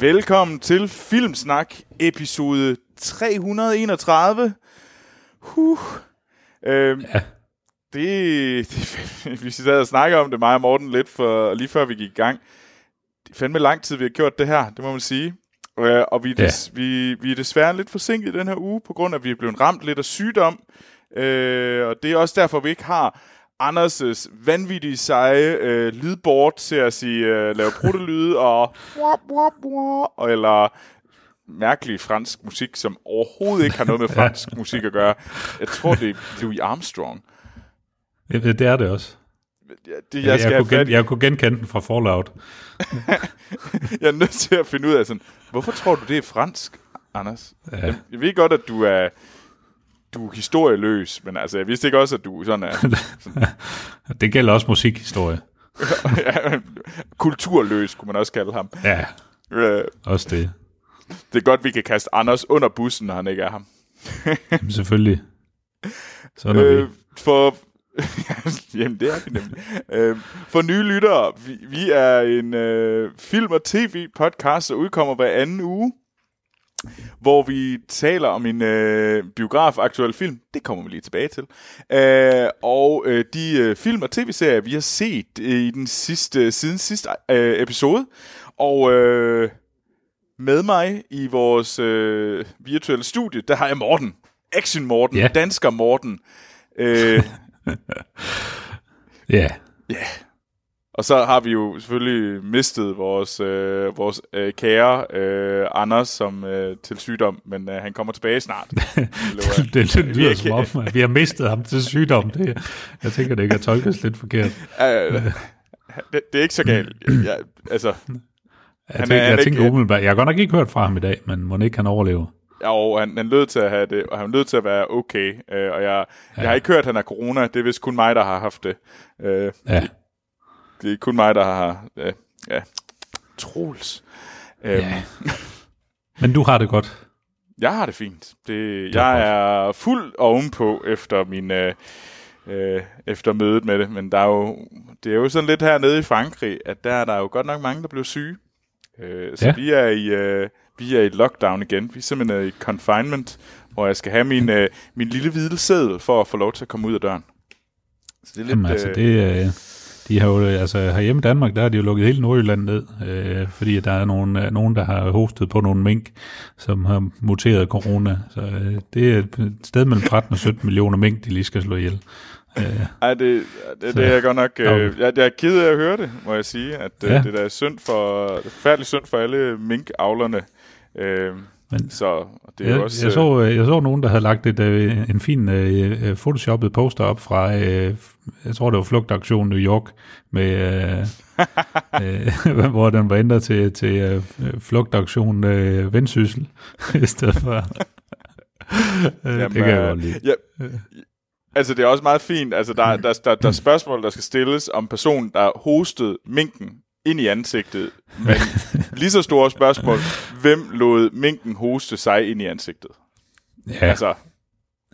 Velkommen til Filmsnak, episode 331. Huh. Øhm, Ja. det, det, vi sad og snakkede om det, mig og Morten, lidt for, lige før vi gik i gang. Det er fandme lang tid, vi har gjort det her, det må man sige. Øh, og vi er, Ja. des, vi, vi er desværre lidt forsinket den her uge, på grund af, at vi er blevet ramt lidt af sygdom. Øh, og det er også derfor, vi ikke har Anders' vanvittige seje øh, lydboard til at sige, øh, lave bruttelyde og, wop, wop, wop, eller mærkelig fransk musik, som overhovedet ikke har noget med fransk musik at gøre. Jeg tror, det er Louis Armstrong. Ja, Det er det også. Ja, Det, Jeg, jeg, skal jeg, kunne, gen, jeg kunne genkende den fra Fallout. jeg er nødt til at finde ud af sådan, hvorfor tror du, det er fransk, Anders? Ja. Jeg, jeg ved godt, at du er, du er historieløs, men altså, jeg vidste ikke også, at du sådan er Det gælder også musikhistorie. ja, kulturløs, kunne man også kalde ham. Ja, Øh, også det. Det er godt, vi kan kaste Anders under bussen, når han ikke er ham. Jamen, selvfølgelig. Sådan Øh, vi. for... Jamen, det er vi nemlig. øh, for nye lyttere, vi, vi er en øh, film- og tv-podcast, der udkommer hver anden uge, hvor vi taler om en øh, biograf-aktuel film. Det kommer vi lige tilbage til. Øh, og øh, de øh, film- og tv-serier, vi har set øh, i den sidste, siden sidste øh, episode. Og øh, med mig i vores øh, virtuelle studie, der har jeg Morten. Action Morten, Ja. dansker Morten. Øh, Ja, og så har vi jo selvfølgelig mistet vores, øh, vores øh, kære øh, Anders som øh, til sygdom, men øh, han kommer tilbage snart. det, det lyder som om, at vi har mistet ham til sygdom. Det, jeg tænker, det kan tolkes lidt forkert. Øh, det, det er ikke så galt. Jeg, altså, Jeg, Han tænker, er- han jeg tænker ikke- umiddelbart, jeg har godt nok ikke hørt fra ham i dag, men må ikke han overleve? og han, han lød til at have det, og han lød til at være okay. Øh, og jeg, jeg har ikke hørt, at han har corona. Det er vist kun mig, der har haft det. Øh, Ja, det er kun mig, der har... Øh, ja, Troels. Øh, Ja. men du har det godt. Jeg har det fint. Det, er jeg er fuld ovenpå efter min øh, øh, efter mødet med det, men der er jo det er jo sådan lidt hernede i Frankrig, at der er der jo godt nok mange der blev syge. Øh, så Ja. vi er i øh, vi er i lockdown igen. Vi er simpelthen i confinement, hvor jeg skal have min øh, min lille hvide seddel for at få lov til at komme ud af døren. Så det er lidt Jamen, altså, øh, det, øh, de har jo, altså, herhjemme i Danmark, der har de jo lukket hele Nordjylland ned, øh, fordi der er nogen, øh, nogen, der har hostet på nogle mink, som har muteret corona. Så øh, det er et sted mellem 13 og 17 millioner mink, de lige skal slå ihjel. Øh, Ej, det, det, det er godt nok... Øh, jeg, jeg er ked af at høre det, må jeg sige. At øh, Ja. det der er synd for... Det færdig synd for alle minkavlerne. Øh, Men- så det er jeg, også... jeg, så, øh, jeg så nogen, der havde lagt et, en fin øh, photoshoppet poster op fra, øh, jeg tror det var Flugtaktion New York, med, øh, øh, hvor den var ændret til, til øh, Flugtaktion øh, Vendsyssel, i stedet for... øh, det kan jeg øh, godt lide. Ja, altså, det er også meget fint. Altså, der, der, der, der er spørgsmål, der skal stilles om personen, der hostede minken ind i ansigtet. Men lige så store spørgsmål, hvem lod minken hoste sig ind i ansigtet? Ja, Altså,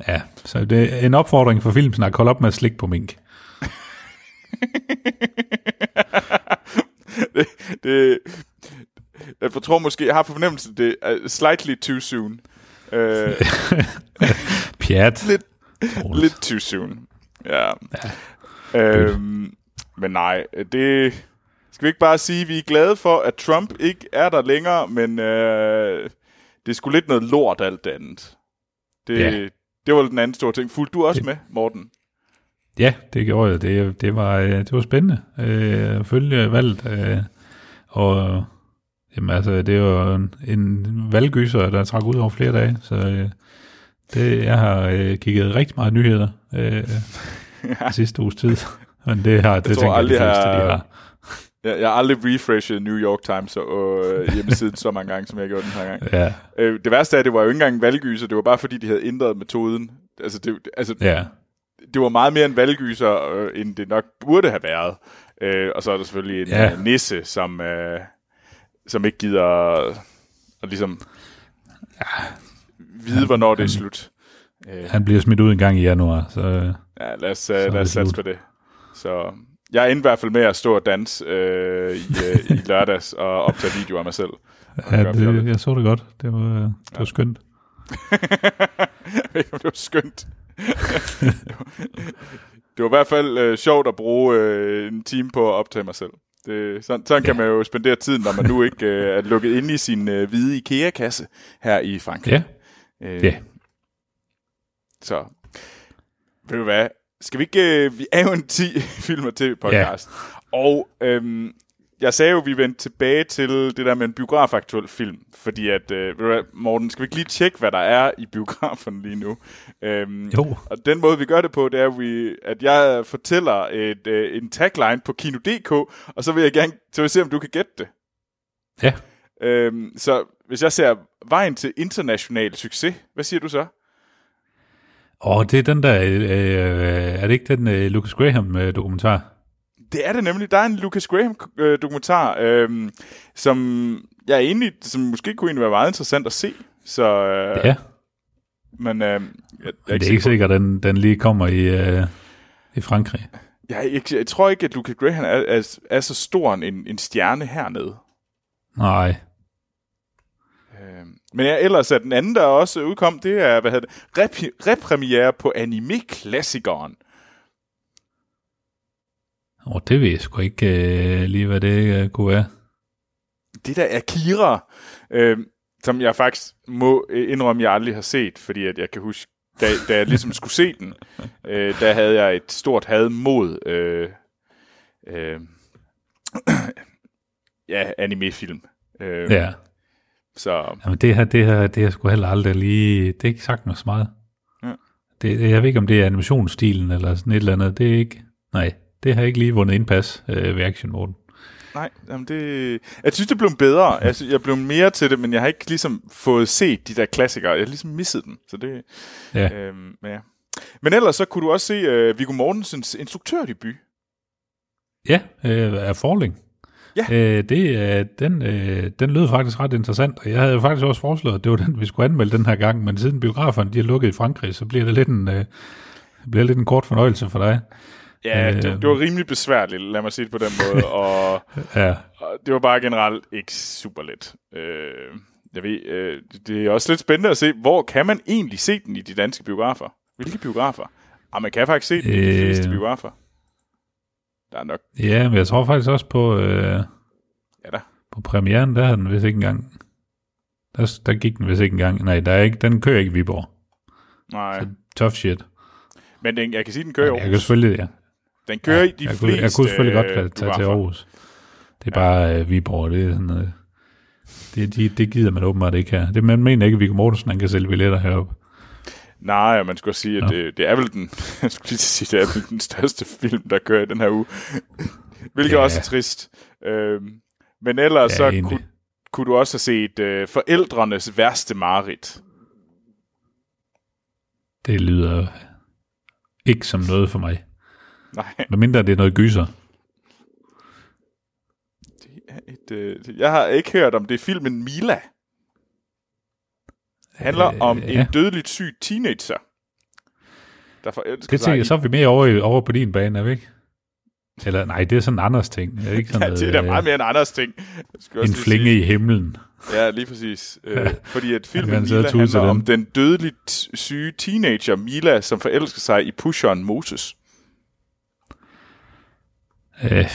ja, så det er en opfordring for filmsnak. Hold op med at slikke på mink. det, det, jeg tror måske, jeg har på fornemmelse, det er slightly too soon. Uh, Pjat. Lidt- Troels. lidt too soon. Ja. Øhm, men nej, det skal vi ikke bare sige, at vi er glade for, at Trump ikke er der længere, men øh, det er sgu lidt noget lort alt det andet. Det, Ja. det var den anden store ting. Fulgte du også Det- med, Morten? Ja, det gjorde jeg. Det, det, var, øh, det var spændende øh, at følge valget. Øh, og jamen, altså, det var en, en valggyser, der trak ud over flere dage. Så øh, det, jeg har øh, kigget rigtig meget nyheder øh, ja. sidste uges tid. Men det har det tror tænker jeg, de fleste, jeg- de har. Jeg, jeg har aldrig refreshet New York Times og øh, hjemmesiden så mange gange, som jeg gjorde den her gang. Ja, Øh, det værste er, at det var jo ikke engang en valggyser, det var bare fordi, de havde ændret metoden. Altså, det, altså, ja. Det var meget mere en valggyser, øh, end det nok burde have været. Øh, og så er der selvfølgelig en Ja. ja. nisse, som, øh, som ikke gider at ligesom vide, hvornår det er slut. Øh, Han bliver smidt ud en gang i januar, så øh, ja, lad os, er lad os satse på det. Så, jeg endte i hvert fald med at stå og danse øh, i, øh, i lørdags og optage videoer af mig selv. Ja, det, jeg så det godt. Det var, det var ja. skønt. det var skønt. Det var i hvert fald øh, sjovt at bruge øh, en time på at optage mig selv. Det, sådan sådan ja. kan man jo spendere tiden, når man nu ikke øh, er lukket inde i sin øh, hvide IKEA-kasse her i Frankrig. Ja. Øh, ja. Så, ved du hvad? Skal vi ikke... Øh, vi er jo en 10 film og tv-podcast. Ja. Og øhm, jeg sagde jo, at vi vendte tilbage til det der med en biografaktuel film, fordi at, øh, Morten, skal vi ikke lige tjekke, hvad der er i biograferne lige nu? Øhm, jo. Og den måde, vi gør det på, det er, at, vi, at jeg fortæller et, øh, en tagline på Kino.dk, og så vil jeg gerne så vil jeg se, om du kan gætte det. Ja. Øhm, så hvis jeg ser vejen til international succes, hvad siger du så? Åh, oh, det er den der, øh, øh, er det ikke den øh, Lucas Graham-dokumentar? Øh, det er det nemlig. Der er en Lucas Graham-dokumentar, øh, som jeg enig, som måske kunne egentlig være meget interessant at se. Så, øh, ja. Men, øh, jeg, jeg er det er ikke sikkert, at den, den lige kommer i, øh, i Frankrig. Jeg, jeg, jeg tror ikke, at Lucas Graham er, er, er så stor en, en stjerne hernede. Nej. Øh, men ja, ellers er den anden, der også udkom, det er, hvad hedder det, rep- repremiere på anime-klassikeren og det ved jeg sgu ikke øh, lige, hvad det øh, kunne være. Det der er Kira, øh, som jeg faktisk må øh, indrømme, jeg aldrig har set, fordi at jeg kan huske, da, da jeg ligesom skulle se den, øh, der havde jeg et stort had mod øh, øh, ja, animefilm. Øh, ja. Så. Jamen det her, det her, det har sgu heller aldrig lige, det er ikke sagt noget så meget. Ja. Det, jeg ved ikke, om det er animationsstilen eller sådan et eller andet, det er ikke, nej. Det har ikke lige vundet indpas øh, ved action mode. Nej, jamen det... Jeg synes, det blev bedre. Altså, jeg blev mere til det, men jeg har ikke ligesom fået set de der klassikere. Jeg har ligesom misset dem. Så det... Ja. Øhm, ja. Men ellers så kunne du også se uh, Viggo Mortensens instruktørdebut. Ja, øh, af Falling. Ja. Øh, det, øh, den, øh, den lød faktisk ret interessant, og jeg havde faktisk også foreslået, at det var den, vi skulle anmelde den her gang, men siden biograferne de er lukket i Frankrig, så bliver det lidt en, øh, bliver lidt en kort fornøjelse for dig. Ja, det, det var rimelig besværligt, lad mig sige det på den måde, og, ja. og det var bare generelt ikke super let. Øh, jeg ved, øh, det er også lidt spændende at se, hvor kan man egentlig se den i de danske biografer? Hvilke biografer? Ah, man kan faktisk se den øh, i de fleste øh. biografer. Der er nok... Ja, men jeg tror faktisk også på... Øh, ja da. På premieren, der havde den vist ikke engang... Der, der gik den vist ikke engang. Nej, der er ikke, den kører ikke i Viborg. Nej. Så tough shit. Men den, jeg kan sige, den kører ja, Jeg kan selvfølgelig, ja. Den kører ja, i de jeg fleste kunne, Jeg kunne selvfølgelig godt tage, tage til Aarhus. Det er ja. bare uh, Viborg, det er sådan noget. Det, det, det gider man åbenbart ikke her. Det, man mener ikke, at Viggo Mortensen han kan sælge billetter heroppe. Nej, man skulle sige, at det, det, er vel den, jeg skulle lige sige, det er vel den største film, der kører i den her uge. Hvilket ja. også er trist. Øhm, men ellers ja, så kunne, kunne du også have set uh, forældrenes værste marit. Det lyder ikke som noget for mig. Nej. Hvad mindre det er noget gyser. Det er et, øh, jeg har ikke hørt om det filmen Mila. Det handler øh, om ja. en dødeligt syg teenager. Der forelsker det tænker jeg, så er vi mere over, over på din bane, er vi ikke? Eller nej, det er sådan en andres ting. Det er, ikke sådan ja, det er meget mere en andres ting. En flinge sige. i himlen. Ja, lige præcis. Øh, fordi at filmen Mila handler om den dødeligt syge teenager Mila, som forelsker sig i pusheren Moses. Øh,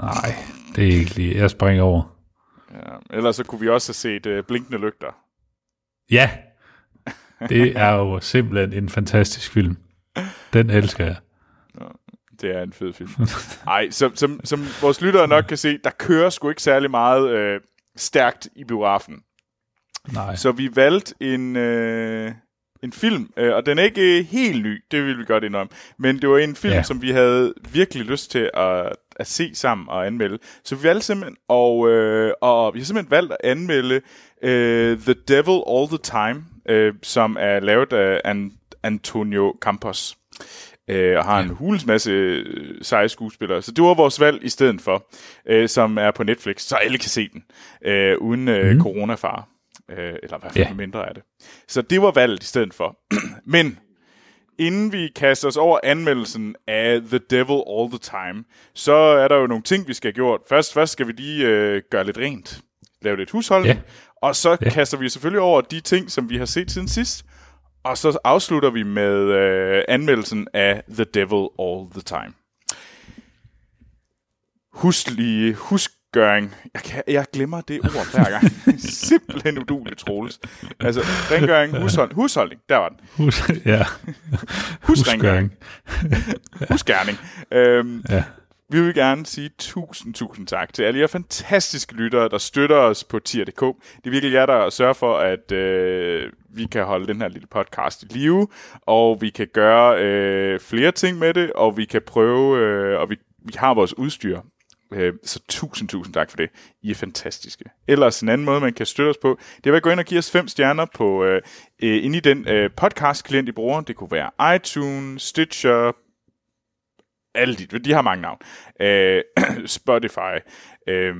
nej, det er ikke lige. Jeg springer over. Ja, ellers så kunne vi også have set uh, Blinkende Lygter. Ja, det er jo simpelthen en fantastisk film. Den elsker jeg. Ja, det er en fed film. Nej, som, som, som vores lyttere nok kan se, der kører sgu ikke særlig meget øh, stærkt i biografen. Nej. Så vi valgte en, øh, en film, øh, og den er ikke øh, helt ny, det vil vi godt indrømme, men det var en film, ja. som vi havde virkelig lyst til at, at se sammen og anmelde. Så vi valgte simpelthen, og, øh, og vi har simpelthen valgt at anmelde øh, The Devil All the Time, øh, som er lavet af An- Antonio Campos. Øh, og har en hulens masse øh, seje skuespillere. Så det var vores valg i stedet for, øh, som er på Netflix, så alle kan se den, øh, uden øh, mm. coronafare øh, eller i hvert fald yeah. mindre af det. Så det var valget i stedet for. Men inden vi kaster os over anmeldelsen af The Devil All the Time, så er der jo nogle ting, vi skal have gjort. Først, først skal vi lige øh, gøre lidt rent. Lave lidt hushold. Ja. Og så Ja. kaster vi selvfølgelig over de ting, som vi har set siden sidst. Og så afslutter vi med øh, anmeldelsen af The Devil All the Time. Huslige, huskgøring. Jeg, kan, jeg glemmer det ord hver gang. Simpelthen uduligt, Troels. Altså, rengøring, hushold, husholdning, der var den. Hus, ja. Husrengøring. Husgerning. Øhm, Ja. vi vil gerne sige tusind, tusind tak til alle jer fantastiske lyttere, der støtter os på tier.dk. Det er virkelig jer, der sørger for, at øh, vi kan holde den her lille podcast i live, og vi kan gøre øh, flere ting med det, og vi kan prøve, øh, og vi, vi har vores udstyr. Øh, så tusind, tusind tak for det. I er fantastiske. Ellers en anden måde, man kan støtte os på, det er ved at gå ind og give os fem stjerner på øh, øh, inde i den øh, podcast-klient, I bruger. Det kunne være iTunes, Stitcher, alle de, de har mange navn. Øh, Spotify. Øh,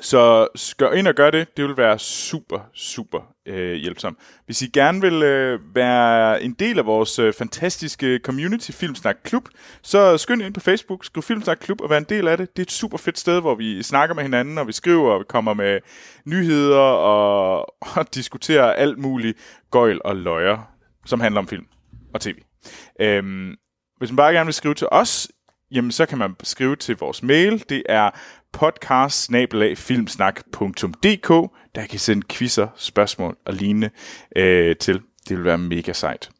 så gør ind og gør det. Det vil være super, super øh, hjælpsomt. Hvis I gerne vil øh, være en del af vores øh, fantastiske community Filmsnak Klub, så skynd ind på Facebook, skriv Filmsnak Klub og vær en del af det. Det er et super fedt sted, hvor vi snakker med hinanden, og vi skriver, og vi kommer med nyheder og, og diskuterer alt muligt gøjl og løjer, som handler om film og tv. Øhm, hvis man bare gerne vil skrive til os, jamen så kan man skrive til vores mail. Det er podcast der kan sende quizzer, spørgsmål og lignende øh, til. Det vil være mega sejt.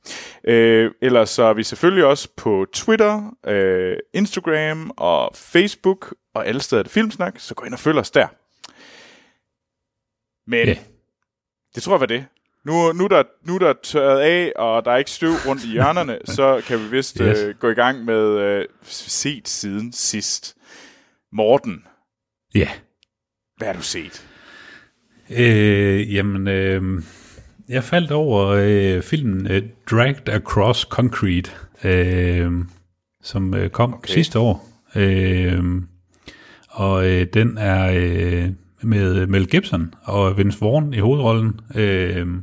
Øh, ellers så er vi selvfølgelig også på Twitter, øh, Instagram og Facebook og alle steder, det Filmsnak, så gå ind og følg os der. Men Ja. det tror jeg var det. Nu, nu, er der, nu er der tørret af, og der er ikke støv rundt i hjørnerne, så kan vi vist Yes. øh, gå i gang med øh, set siden sidst. Morten, Ja. hvad har du set? Øh, jamen, øh, jeg faldt over øh, filmen øh, Dragged Across Concrete, øh, som øh, kom Okay. sidste år. Øh, og øh, den er øh, med Mel Gibson og Vince Vaughn i hovedrollen. Øh, mm.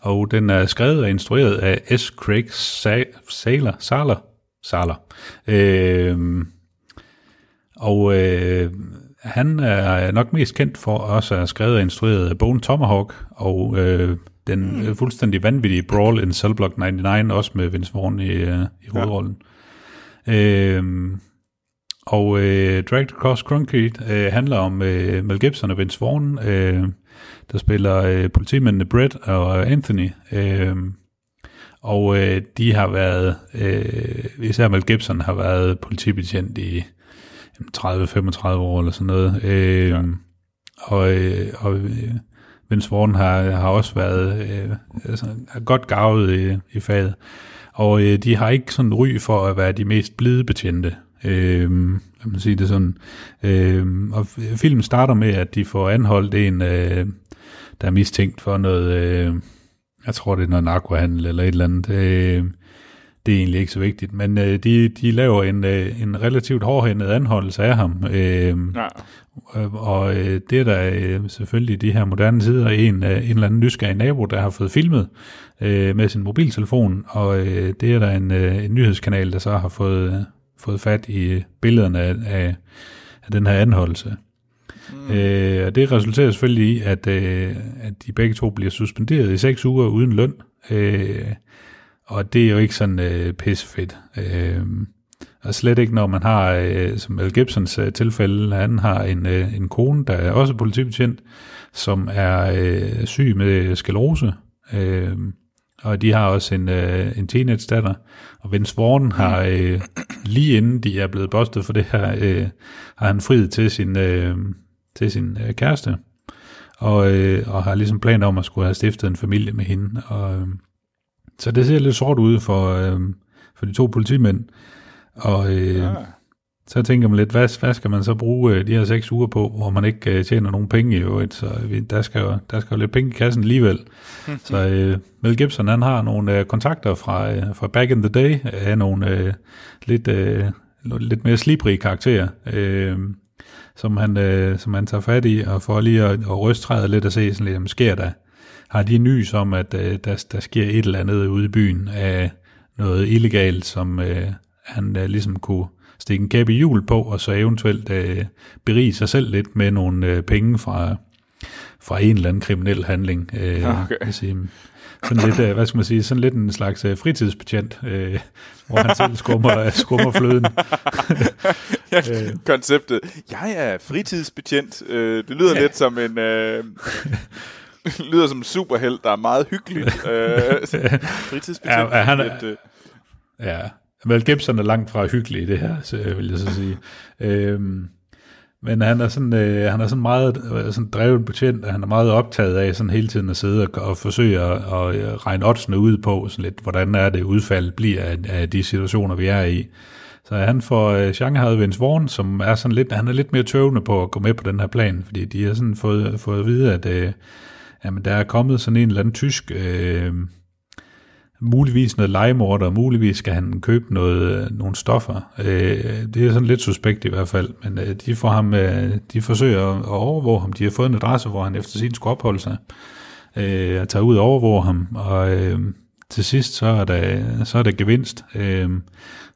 Og den er skrevet og instrueret af S. Craig Sa- Saler. Saler. Saler. Øh, og øh, han er nok mest kendt for også at have skrevet og instrueret Bone Tomahawk og øh, den mm. fuldstændig vanvittige Brawl in Cellblock 99, også med Vince Vaughn i, øh, i hovedrollen. Ja. Øh, og øh, Dragged Across Concrete øh, handler om øh, Mel Gibson og Vince Vaughn, øh, der spiller øh, politimændene Brett og Anthony. Øh, og øh, de har været, øh, især Mel Gibson har været politibetjent i 30-35 år eller sådan noget. Øh, ja. Og, øh, og øh, Vince Vaughn har, har også været øh, altså, godt gavet i, i faget. Og øh, de har ikke sådan ry for at være de mest blide betjente. Øh, lad mig sige det sådan. Øh, og filmen starter med, at de får anholdt en, øh, der er mistænkt for noget, øh, jeg tror det er noget narkohandel eller et eller andet. Øh, det er egentlig ikke så vigtigt, men øh, de, de laver en, øh, en relativt hårdhændet anholdelse af ham. Øh, Ja. Øh, Og øh, det er der øh, selvfølgelig de her moderne tider en, øh, en eller anden nysgerrig nabo, der har fået filmet øh, med sin mobiltelefon, og øh, det er der en, øh, en nyhedskanal, der så har fået, øh, fået fat i billederne af, af, af den her anholdelse. Mm. Øh, og det resulterer selvfølgelig i, at, øh, at de begge to bliver suspenderet i seks uger uden løn, øh, og det er jo ikke sådan øh, pissefedt. Øh, og slet ikke, når man har, øh, som Al Gibsons øh, tilfælde, han har en, øh, en kone, der er også politibetjent, som er øh, syg med sklerose. Øh, og de har også en, øh, en teenage-datter. Og Vince Vaughn har, øh, lige inden de er blevet bustet for det her, øh, har han friet til sin, øh, til sin øh, kæreste. Og, øh, og har ligesom planer om at skulle have stiftet en familie med hende. Og, øh, så det ser lidt sort ud for, øh, for de to politimænd. Og øh, Ja. så tænker man lidt, hvad, hvad skal man så bruge øh, de her seks uger på, hvor man ikke øh, tjener nogen penge i øvrigt, så vi, der, skal jo, der skal jo lidt penge i kassen alligevel. så øh, Mel Gibson, han har nogle øh, kontakter fra, øh, fra back in the day, af nogle øh, lidt, øh, lidt mere slibrige karakterer, øh, som, han, øh, som han tager fat i, og for lige at, at ryste træet lidt og se, sådan lidt, jamen, sker der, har de nys om, at øh, der, der sker et eller andet ude i byen af noget illegalt, som øh, han øh, ligesom kunne stikke en kæppe i hjul på, og så eventuelt øh, berige sig selv lidt med nogle øh, penge fra, fra en eller anden kriminel handling. Øh, Okay. sige, sådan lidt, øh, hvad skal man sige, sådan lidt en slags øh, fritidsbetjent, øh, hvor han selv skummer, skummer fløden. Ja, konceptet. Jeg er fritidsbetjent. Øh, det lyder ja. lidt som en... Øh, lyder som en superhelt, der er meget hyggelig. Øh, fritidsbetjent. Ja, han er- lidt, øh, Ja, Mel Gibson er langt fra hyggelig i det her, så, vil jeg så sige. Øhm, men han er sådan, øh, han er sådan meget øh, sådan dreven betjent, og han er meget optaget af sådan hele tiden at sidde og, og forsøge at, at øh, regne oddsene ud på, sådan lidt, hvordan er det udfald bliver af, af de situationer, vi er i. Så han får øh, Shanghai Vince Vaughn, som er sådan lidt, han er lidt mere tøvende på at gå med på den her plan, fordi de har sådan fået, fået at vide, at øh, jamen, der er kommet sådan en eller anden tysk... Øh, muligvis noget legemorder, muligvis skal han købe noget, øh, nogle stoffer. Øh, det er sådan lidt suspekt i hvert fald, men øh, de, får ham, øh, de forsøger at overvåge ham. De har fået en adresse, hvor han efter sin skulle opholde sig. Øh, at tage ud og overvåge ham, og øh, til sidst så er der, så er der gevinst, øh,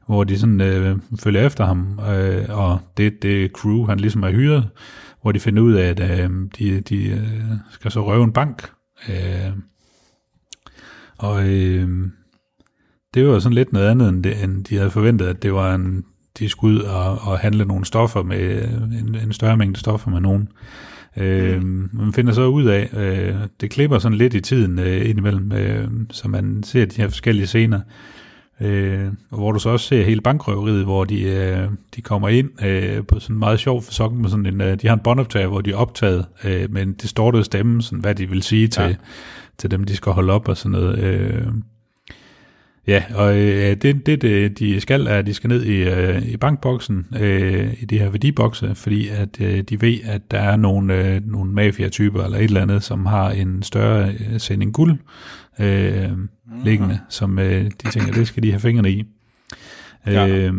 hvor de sådan øh, følger efter ham, øh, og det det crew, han ligesom er hyret, hvor de finder ud af, at øh, de, de øh, skal så røve en bank, øh, og øh, det var sådan lidt noget andet, end, det, end de havde forventet, at det var en, de skulle ud og, og handle nogle stoffer med, en, en større mængde stoffer med nogen. Øh, man finder så ud af, øh, det klipper sådan lidt i tiden øh, indimellem, øh, så man ser de her forskellige scener, øh, og hvor du så også ser hele bankrøveriet, hvor de, øh, de kommer ind øh, på sådan en meget sjov fasong med sådan en, øh, de har en båndoptager, hvor de er optaget øh, med en distortet stemme, sådan, hvad de vil sige til, Ja. til dem, de skal holde op og sådan noget. Øh, ja, og øh, det, det, det, de skal, er, at de skal ned i, øh, i bankboksen, øh, i de her værdibokse, fordi at øh, de ved, at der er nogle, øh, nogle mafia-typer eller et eller andet, som har en større øh, sending guld øh, liggende, som øh, de tænker, det skal de have fingrene i. Ja. Øh,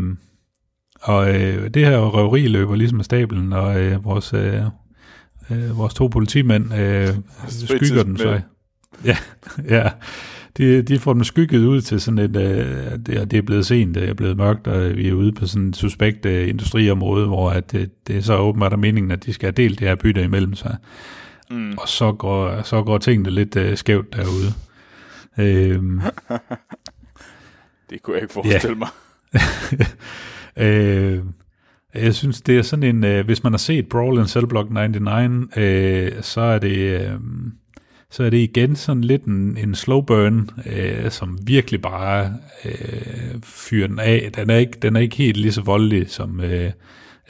og øh, det her røveri løber ligesom af stablen, og øh, vores, øh, øh, vores to politimænd øh, skygger dem sig. Ja, ja. De, de får dem skygget ud til sådan et, øh, det, er- det er blevet sent, det er blevet mørkt, og vi er ude på sådan et suspekt øh, industriområde, hvor at det, det er så åbenbart er meningen, at de skal have delt det her bytte imellem sig. Mm. Og så går, så går tingene lidt øh, skævt derude. Øhm, Det kunne jeg ikke forestille mig. øh, jeg synes, det er sådan en, øh, hvis man har set Brawl in Cell Block 99, øh, så er det... Øh, så er det igen sådan lidt en, en slow burn, øh, som virkelig bare øh, fyrer den af. Den er, ikke, den er ikke helt lige så voldelig som, øh,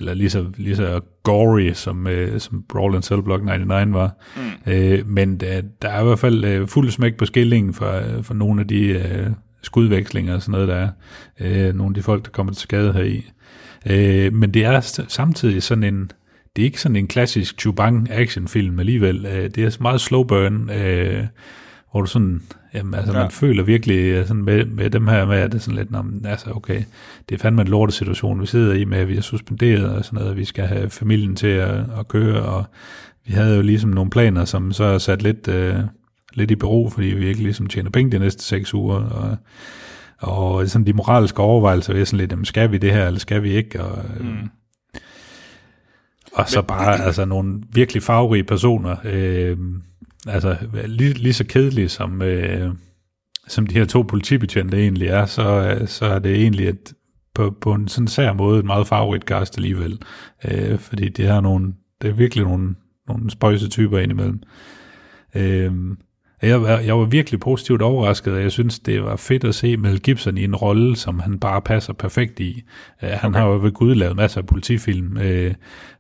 eller lige så, lige så gory som, øh, som Brawl in Cell Block 99 var. Mm. Øh, men der, der er i hvert fald øh, fuld smæk på skillingen for, for nogle af de øh, skudvekslinger og sådan noget, der er. Øh, nogle af de folk, der kommer til skade heri. Øh, men det er samtidig sådan en, det er ikke sådan en klassisk Chubang actionfilm alligevel. Øh, det er meget slow burn, øh, hvor du sådan, jamen, altså, ja. Man føler virkelig øh, sådan med, med dem her med, at det er sådan lidt, "Nå, men, altså okay, det er fandme en lortesituation, vi sidder i med, at vi er suspenderet og sådan noget, og vi skal have familien til at, at køre, og vi havde jo ligesom nogle planer, som så er sat lidt, øh, lidt i bero, fordi vi ikke ligesom tjener penge de næste seks uger, og, og sådan de moralske overvejelser er sådan lidt, jamen, skal vi det her, eller skal vi ikke, og, mm. og så bare altså nogle virkelig farverige personer, øh, altså lige, lige så kedelige som, øh, som de her to politibetjente egentlig er, så, øh, så er det egentlig et, på, på en sådan sær måde et meget farverigt cast alligevel, øh, fordi det har nogle, det er virkelig nogle, nogle spøjse typer indimellem. Øh, jeg, var- jeg var virkelig positivt overrasket, og jeg synes, det var fedt at se Mel Gibson i en rolle, som han bare passer perfekt i. Uh, han okay. har jo ved Gud lavet masser af politifilm, uh,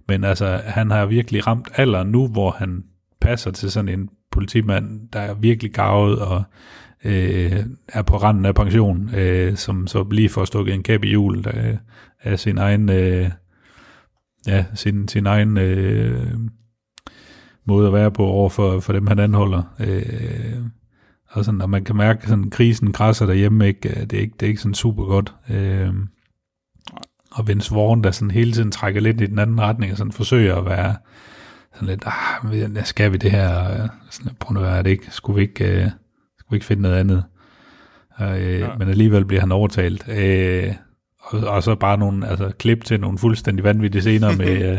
men altså, han har virkelig ramt alderen nu, hvor han passer til sådan en politimand, der er virkelig gavet og øh, er på randen af pension, øh, som så lige får stukket en kæp i hjulet øh, af sin egen, øh, ja, sin, sin egen øh, måde at være på over for, for dem, han anholder. Øh, og sådan, og man kan mærke, at krisen krasser derhjemme, ikke? Øh, det, er ikke, det er ikke sådan super godt. Øh, og Vince Vaughn, der sådan hele tiden trækker lidt i den anden retning, og sådan forsøger at være lidt, ah, skal vi det her? Sådan, prøv nu er det ikke, skulle vi ikke, øh, skulle vi ikke finde noget andet? øh, ja. men alligevel bliver han overtalt. Øh, og, og så bare nogle altså, klip til nogle fuldstændig vanvittige scener med, øh,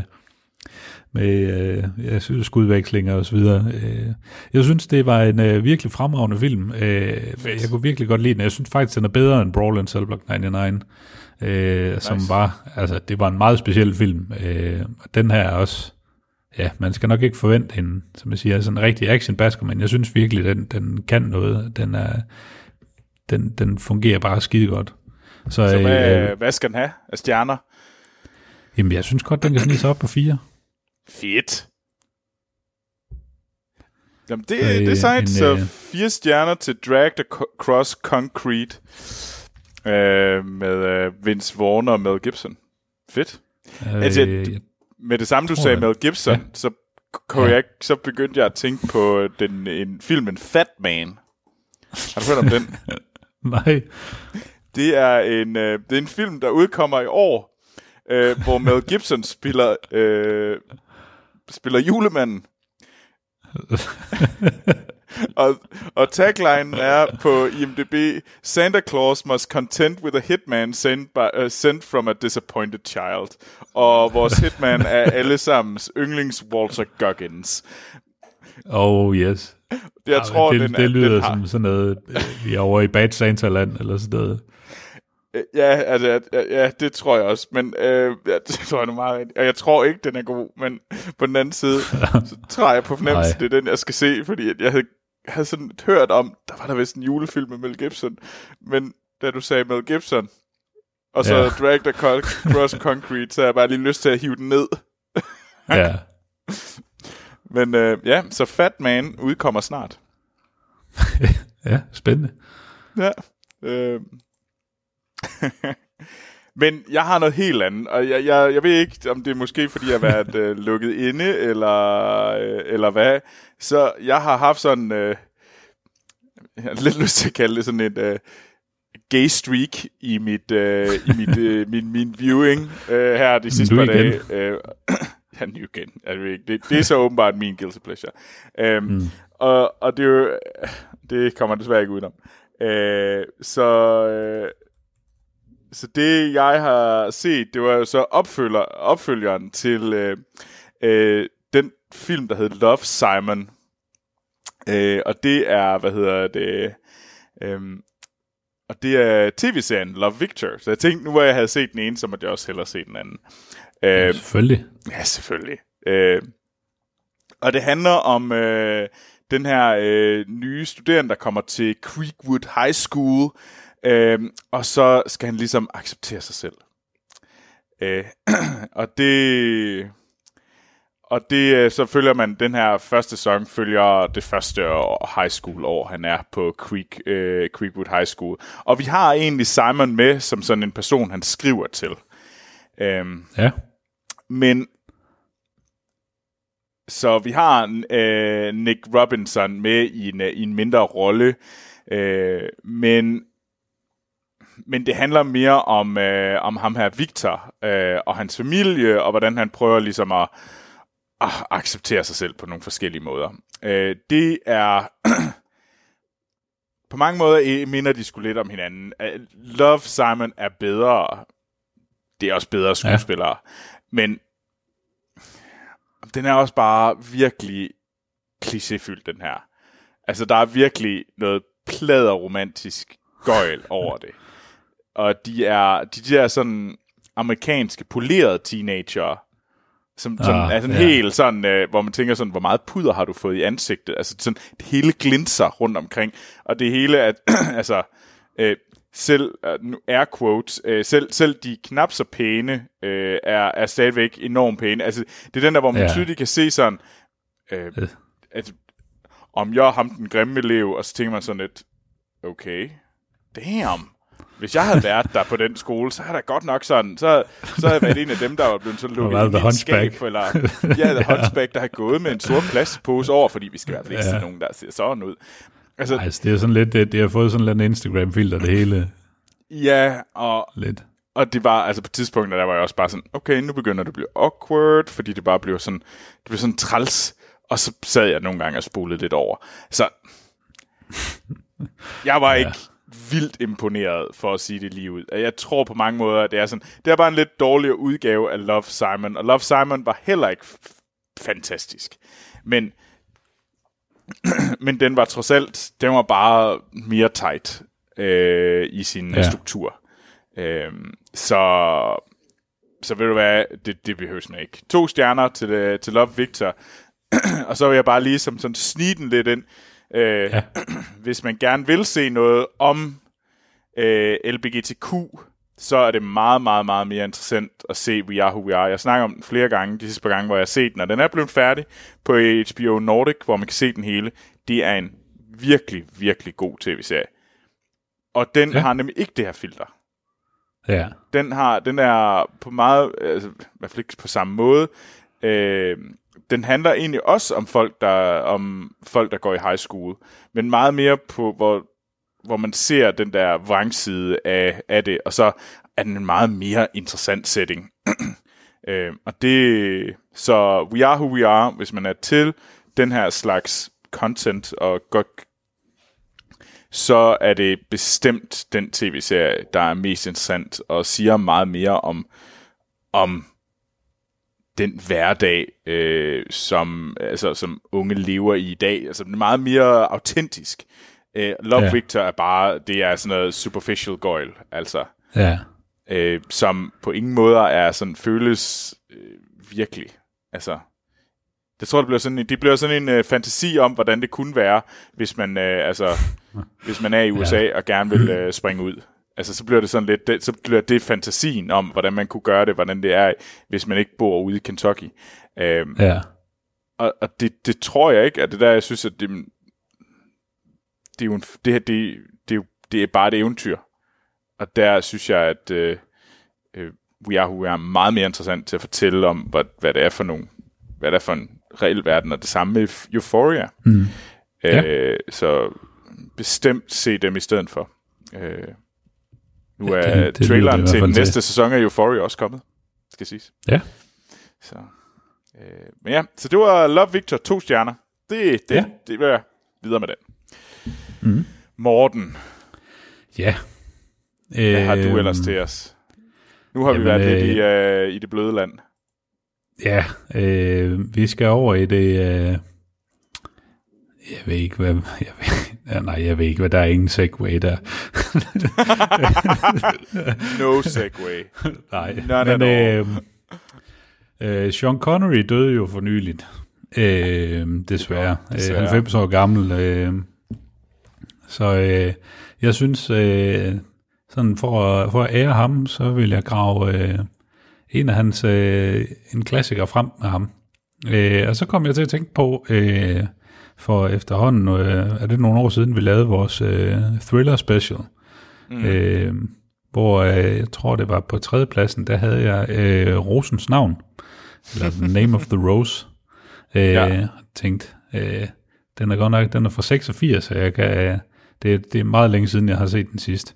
med øh, skudvekslinger og så videre. Øh, jeg synes, det var en øh, virkelig fremragende film. Øh, jeg kunne virkelig godt lide den. Jeg synes faktisk, den er bedre end Brawl in Cell Block 99, øh, nice. som var, altså det var en meget speciel film. Øh, den her er også, ja, man skal nok ikke forvente en, som jeg siger, sådan en rigtig action basker, men jeg synes virkelig, den, den kan noget. Den er, den, den fungerer bare skide godt. Så, så hvad, øh, hvad skal den have af stjerner? Jamen, jeg synes godt, den kan snige sig op på fire. Fedt. Jamen, det, øh, det er sejt. Så øh, fire stjerner til Drag Cross Concrete øh, med øh, Vince Vaughn og Mel Gibson. Fedt. Øh, altså, med det samme, du sagde Mel Gibson, ja. så, ja. så begyndte jeg at tænke på den, en filmen Fat Man. Har du hørt om den? Nej. Det er en, øh, det er en film, der udkommer i år, øh, hvor Mel Gibson spiller, øh, spiller julemanden. og, og tagline er på IMDb, Santa Claus must content with a hitman sent, by, uh, sent from a disappointed child. Og vores hitman er allesammens yndlings Walter Goggins. Oh, yes. Jeg ja, tror, det, den, det lyder den har... som sådan noget, vi er over i Bad Santa-land, eller sådan noget. Øh, ja, altså, ja, ja, det tror jeg også, men øh, ja, det tror jeg nu meget Og jeg tror ikke, den er god, men på den anden side, så tror jeg på fornemmelse, det er den, jeg skal se, fordi jeg havde, havde sådan hørt om, der var der vist en julefilm med Mel Gibson, men da du sagde Mel Gibson, og så ja. Drag the Cross Concrete, så har jeg bare lige lyst til at hive den ned. ja. Men øh, ja, så Fat Man udkommer snart. ja, spændende. Ja. Øh, Men jeg har noget helt andet, og jeg, jeg, jeg ved ikke, om det er måske, fordi jeg har været øh, lukket inde, eller, øh, eller hvad. Så jeg har haft sådan, øh, jeg har lidt lyst til at kalde det sådan et øh, gay streak i mit, øh, i mit, øh, min, min viewing øh, her de sidste par dage. Øh, ja, nu igen. Det, det er så åbenbart min guilty pleasure. Um, mm. og, og det er jo, det kommer desværre ikke udenom. Uh, så... Uh, så det, jeg har set, det var jo så opfølger, opfølgeren til øh, øh, den film, der hedder Love, Simon. Øh, og det er, hvad hedder det... Øh, og det er tv-serien Love Victor. Så jeg tænkte, nu hvor jeg havde set den ene, så måtte jeg også hellere se den anden. Øh, ja, selvfølgelig. Ja, selvfølgelig. Øh, og det handler om øh, den her øh, nye studerende, der kommer til Creekwood High School, Øhm, og så skal han ligesom acceptere sig selv. Øh, og det... Og det, øh, så følger man, den her første sæson følger det første high school år, han er på Creek, øh, Creekwood High School. Og vi har egentlig Simon med som sådan en person, han skriver til. Øhm, ja. Men så vi har øh, Nick Robinson med i en, i en mindre rolle, øh, men men det handler mere om, øh, om ham her Victor øh, og hans familie, og hvordan han prøver ligesom at, at acceptere sig selv på nogle forskellige måder. Øh, det er... på mange måder minder de sgu lidt om hinanden. Øh, Love Simon er bedre. Det er også bedre skuespillere. Ja. Men den er også bare virkelig klichéfyldt, den her. Altså, der er virkelig noget plader-romantisk gøjl over det og de er de der sådan amerikanske polerede teenager, som, som ah, er sådan ja. helt sådan, øh, hvor man tænker sådan, hvor meget puder har du fået i ansigtet? Altså sådan, det hele glinser rundt omkring, og det hele at, altså, øh, selv, uh, nu air quotes, øh, selv, selv de knap så pæne øh, er, er stadigvæk enormt pæne. Altså, det er den der, hvor man ja. tydeligt kan se sådan, øh, øh. at om jeg er ham den grimme elev, og så tænker man sådan lidt, okay, damn, hvis jeg havde været der på den skole, så havde der godt nok sådan, så, så havde jeg været en af dem, der var blevet sådan lukket i et skab, eller jeg havde hunchback, der havde gået med en sort plastikpose over, fordi vi skal i hvert fald ikke ja. se nogen, der ser sådan ud. Altså, altså det er sådan lidt, det, det har fået sådan lidt Instagram-filter, det hele. Ja, og, lidt. og det var, altså på tidspunktet, der var jeg også bare sådan, okay, nu begynder det at blive awkward, fordi det bare blev sådan, det blev sådan træls, og så sad jeg nogle gange og spolede lidt over. Så jeg var ja. Vildt imponeret, for at sige det lige ud. Jeg tror på mange måder, at det er sådan, det er bare en lidt dårligere udgave af Love Simon, og Love Simon var heller ikke fantastisk. Men, men den var trods alt, den var bare mere tight øh, i sin ja. struktur. Øh, så, så ved du hvad, det, det behøves man ikke. To stjerner til, øh, til Love Victor, og så vil jeg bare lige som sådan snige den lidt ind. Øh, ja. Hvis man gerne vil se noget om øh, LBGTQ, så er det meget, meget, meget mere interessant at se We Are Who We Are. Jeg snakker om den flere gange, de sidste par gange, hvor jeg har set den, og den er blevet færdig på HBO Nordic, hvor man kan se den hele. Det er en virkelig, virkelig god tv-serie. Og den ja. har nemlig ikke det her filter. Ja. Den, har, den er på meget, altså, i hvert fald ikke på samme måde, øh, den handler egentlig også om folk, der, om folk, der går i high school, men meget mere på, hvor, hvor man ser den der vrangside af, af det, og så er den en meget mere interessant setting. øh, og det, så We Are Who We Are, hvis man er til den her slags content og godt så er det bestemt den tv-serie, der er mest interessant og siger meget mere om, om den hverdag, øh, som, altså, som unge lever i i dag. Altså, den er meget mere autentisk. Øh, Love ja. Victor er bare, det er sådan noget superficial goil, altså. Ja. Øh, som på ingen måde er sådan, føles øh, virkelig. Altså, det tror, det bliver sådan, det bliver sådan en uh, fantasi om, hvordan det kunne være, hvis man, uh, altså, hvis man er i USA ja. og gerne vil uh, springe ud. Altså, så bliver det sådan lidt, det, så bliver det fantasien om, hvordan man kunne gøre det, hvordan det er, hvis man ikke bor ude i Kentucky. Um, ja. Og, og det, det tror jeg ikke, at det der, jeg synes, at det, det er jo en, det her, det, det, er det er bare et eventyr. Og der synes jeg, at uh, uh, We Are Who We Are meget mere interessant til at fortælle om, hvad, hvad det er for nogle, hvad det er for en reel verden, og det samme med Euphoria. Mm. Øh, ja. Så bestemt se dem i stedet for. Øh, nu er ja, det, det traileren til næste til. sæson af Euphoria også kommet, skal siges. Ja. Så, øh, men ja, så det var Love Victor, to stjerner. Det, det, ja. det vil jeg videre med den. Mm. Morten. Ja. Hvad har du øhm, ellers til os? Nu har Jamen, vi været lidt i, uh, i det bløde land. Ja, øh, vi skal over i det... Øh, jeg ved ikke, hvad... Jeg ved, ja, nej, jeg ved ikke, hvad der er ingen segway der. no segway. nej, None men... Øh, øh, Sean Connery døde jo for nyligt. Øh, desværre. desværre. Øh, 90 år gammel. Øh, så øh, jeg synes, øh, sådan for, for at ære ham, så vil jeg grave... Øh, en af hans, øh, en klassiker frem med ham. Øh, og så kom jeg til at tænke på, øh, for efterhånden, øh, er det nogle år siden, vi lavede vores øh, thriller special, mm. øh, hvor øh, jeg tror, det var på tredjepladsen, der havde jeg øh, Rosens navn, eller The Name of the Rose. Øh, ja. tænkt, øh, den er godt nok, den er fra 86, så jeg kan, det, det er meget længe siden, jeg har set den sidst.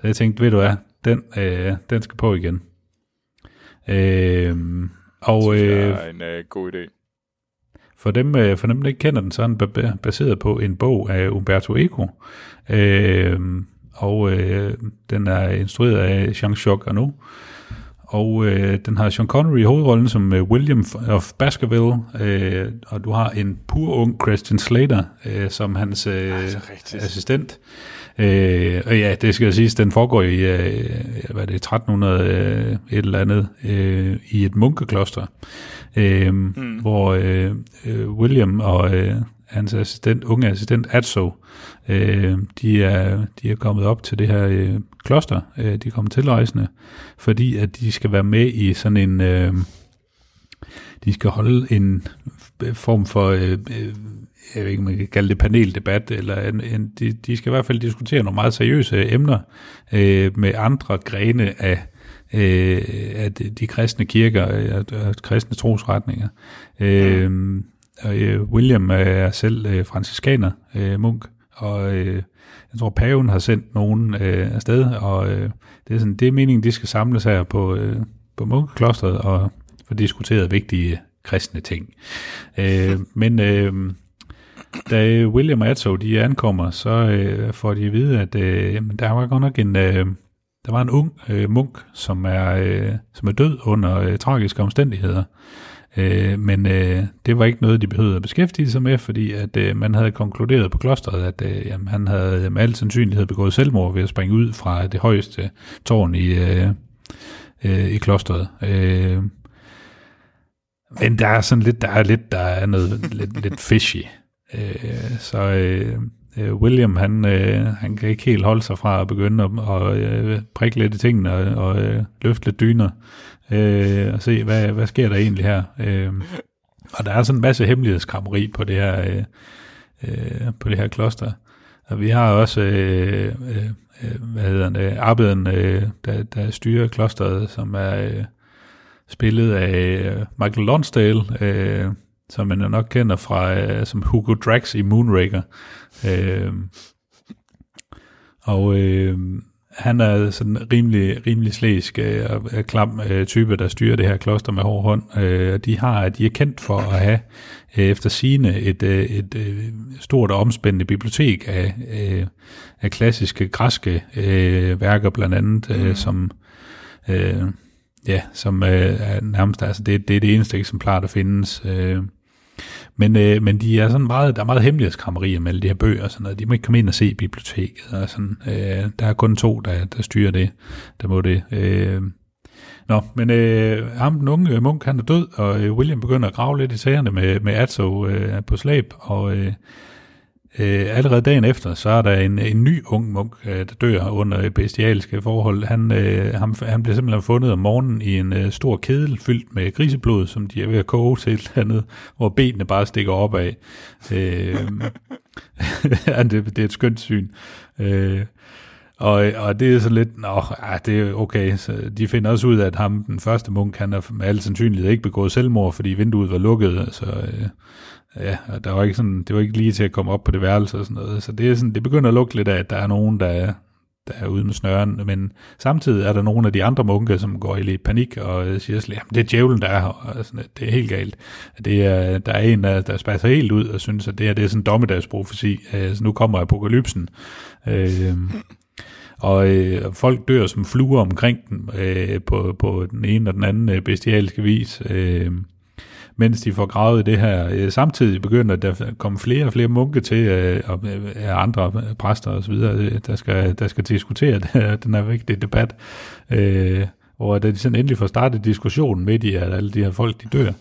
Så jeg tænkte, ved du hvad, den, øh, den skal på igen. Øh, og, det øh, er en øh, god idé. For dem, øh, for dem, der ikke kender den, så er den baseret på en bog af Umberto Eco. Øh, og øh, den er instrueret af Jean-Jacques Arnaud. Og øh, den har Sean Connery i hovedrollen som øh, William of Baskerville, øh, og du har en pur ung Christian Slater øh, som hans øh, assistent. Øh, og ja, det skal jeg sige, den foregår i, øh, hvad er det, 1300 øh, et eller andet, øh, i et munkekloster, øh, mm. hvor øh, øh, William og øh, hans assistent, unge assistent Atso, øh, de, er, de er kommet op til det her øh, kloster, øh, de er kommet tilrejsende, fordi at de skal være med i sådan en, øh, de skal holde en øh, form for øh, øh jeg ved ikke, man kan kalde det paneldebat, eller en, en, de, de skal i hvert fald diskutere nogle meget seriøse emner øh, med andre grene af, øh, af de, kristne kirker, øh, og kristne trosretninger. Øh, og, øh, William er selv øh, franciskaner, øh, munk, og øh, jeg tror, paven har sendt nogen øh, afsted, og øh, det, er sådan, det er meningen, de skal samles her på, øh, på munkeklosteret og få diskuteret vigtige kristne ting. Øh, men øh, da William og Atso, de ankommer, så øh, får de at vide, at øh, der var godt nok en, øh, der var en ung øh, munk, som er, øh, som er død under øh, tragiske omstændigheder. Øh, men øh, det var ikke noget, de behøvede at beskæftige sig med, fordi at øh, man havde konkluderet på klosteret, at øh, jamen, han havde med al sandsynlighed begået selvmord ved at springe ud fra det højeste tårn i, øh, øh, i klosteret. Øh, men der er sådan lidt, der er lidt, der er noget lidt, lidt fishy. Øh, så øh, øh, William, han, øh, han kan ikke helt holde sig fra at begynde at, at øh, prikke lidt i tingene og, og øh, løfte lidt dyner øh, og se, hvad, hvad sker der egentlig her. Øh, og der er sådan en masse hemmelighedskrammeri på det her, øh, øh, på det her kloster. Og vi har også, øh, øh, øh, hvad hedder det, Abeden, øh, der, der styrer klosteret, som er øh, spillet af øh, Michael Lonsdale, øh, som man jo nok kender fra, øh, som Hugo Drax i Moonraker. Øh, og øh, han er sådan rimelig, rimelig slæsk øh, og øh, klam øh, type, der styrer det her kloster med hård hånd. Øh, de, har, de er kendt for at have øh, efter sine et, øh, et øh, stort og omspændende bibliotek af, øh, af klassiske græske øh, værker, blandt andet, øh, mm. som... Øh, ja, som øh, er nærmest, altså det, det er det eneste eksemplar, der findes. Øh, men, øh, men de er sådan meget, der er meget hemmelighedskrammerier med alle de her bøger og sådan noget. De må ikke komme ind og se biblioteket og sådan. Øh, der er kun to, der, der styrer det. Der må det. Øh. Nå, men øh, ham, den unge øh, munk, han er død, og øh, William begynder at grave lidt i sagerne med, med Atso øh, på slæb, og øh, Øh, allerede dagen efter, så er der en, en ny ung munk, øh, der dør under bestialske forhold. Han, øh, han, han bliver simpelthen fundet om morgenen i en øh, stor kedel fyldt med griseblod, som de er ved at koge til et andet, hvor benene bare stikker op af. Øh, det, det er et skønt syn. Øh, og, og det er så lidt, nå, ah, det er okay. Så de finder også ud af, at ham, den første munk, han har med al sandsynlighed ikke begået selvmord, fordi vinduet var lukket. Så, øh, ja, der var ikke sådan, det var ikke lige til at komme op på det værelse og sådan noget. Så det, er sådan, det begynder at lugte lidt af, at der er nogen, der er, der er ude med snøren, men samtidig er der nogle af de andre munke, som går i lidt panik og øh, siger at det er djævlen, der er her, og sådan, det er helt galt. Det er, der er en, der, der spasser helt ud og synes, at det her det er sådan en dommedagsprofesi, altså øh, nu kommer apokalypsen. Øh, og øh, folk dør som fluer omkring den øh, på, på den ene og den anden øh, bestialske vis. Øh, mens de får gravet det her. Øh, samtidig begynder der at komme flere og flere munke til, øh, og øh, andre præster og så videre, der skal, der skal diskutere den her vigtige debat, Og da de sådan endelig får startet diskussionen midt i, at alle de her folk, de dør,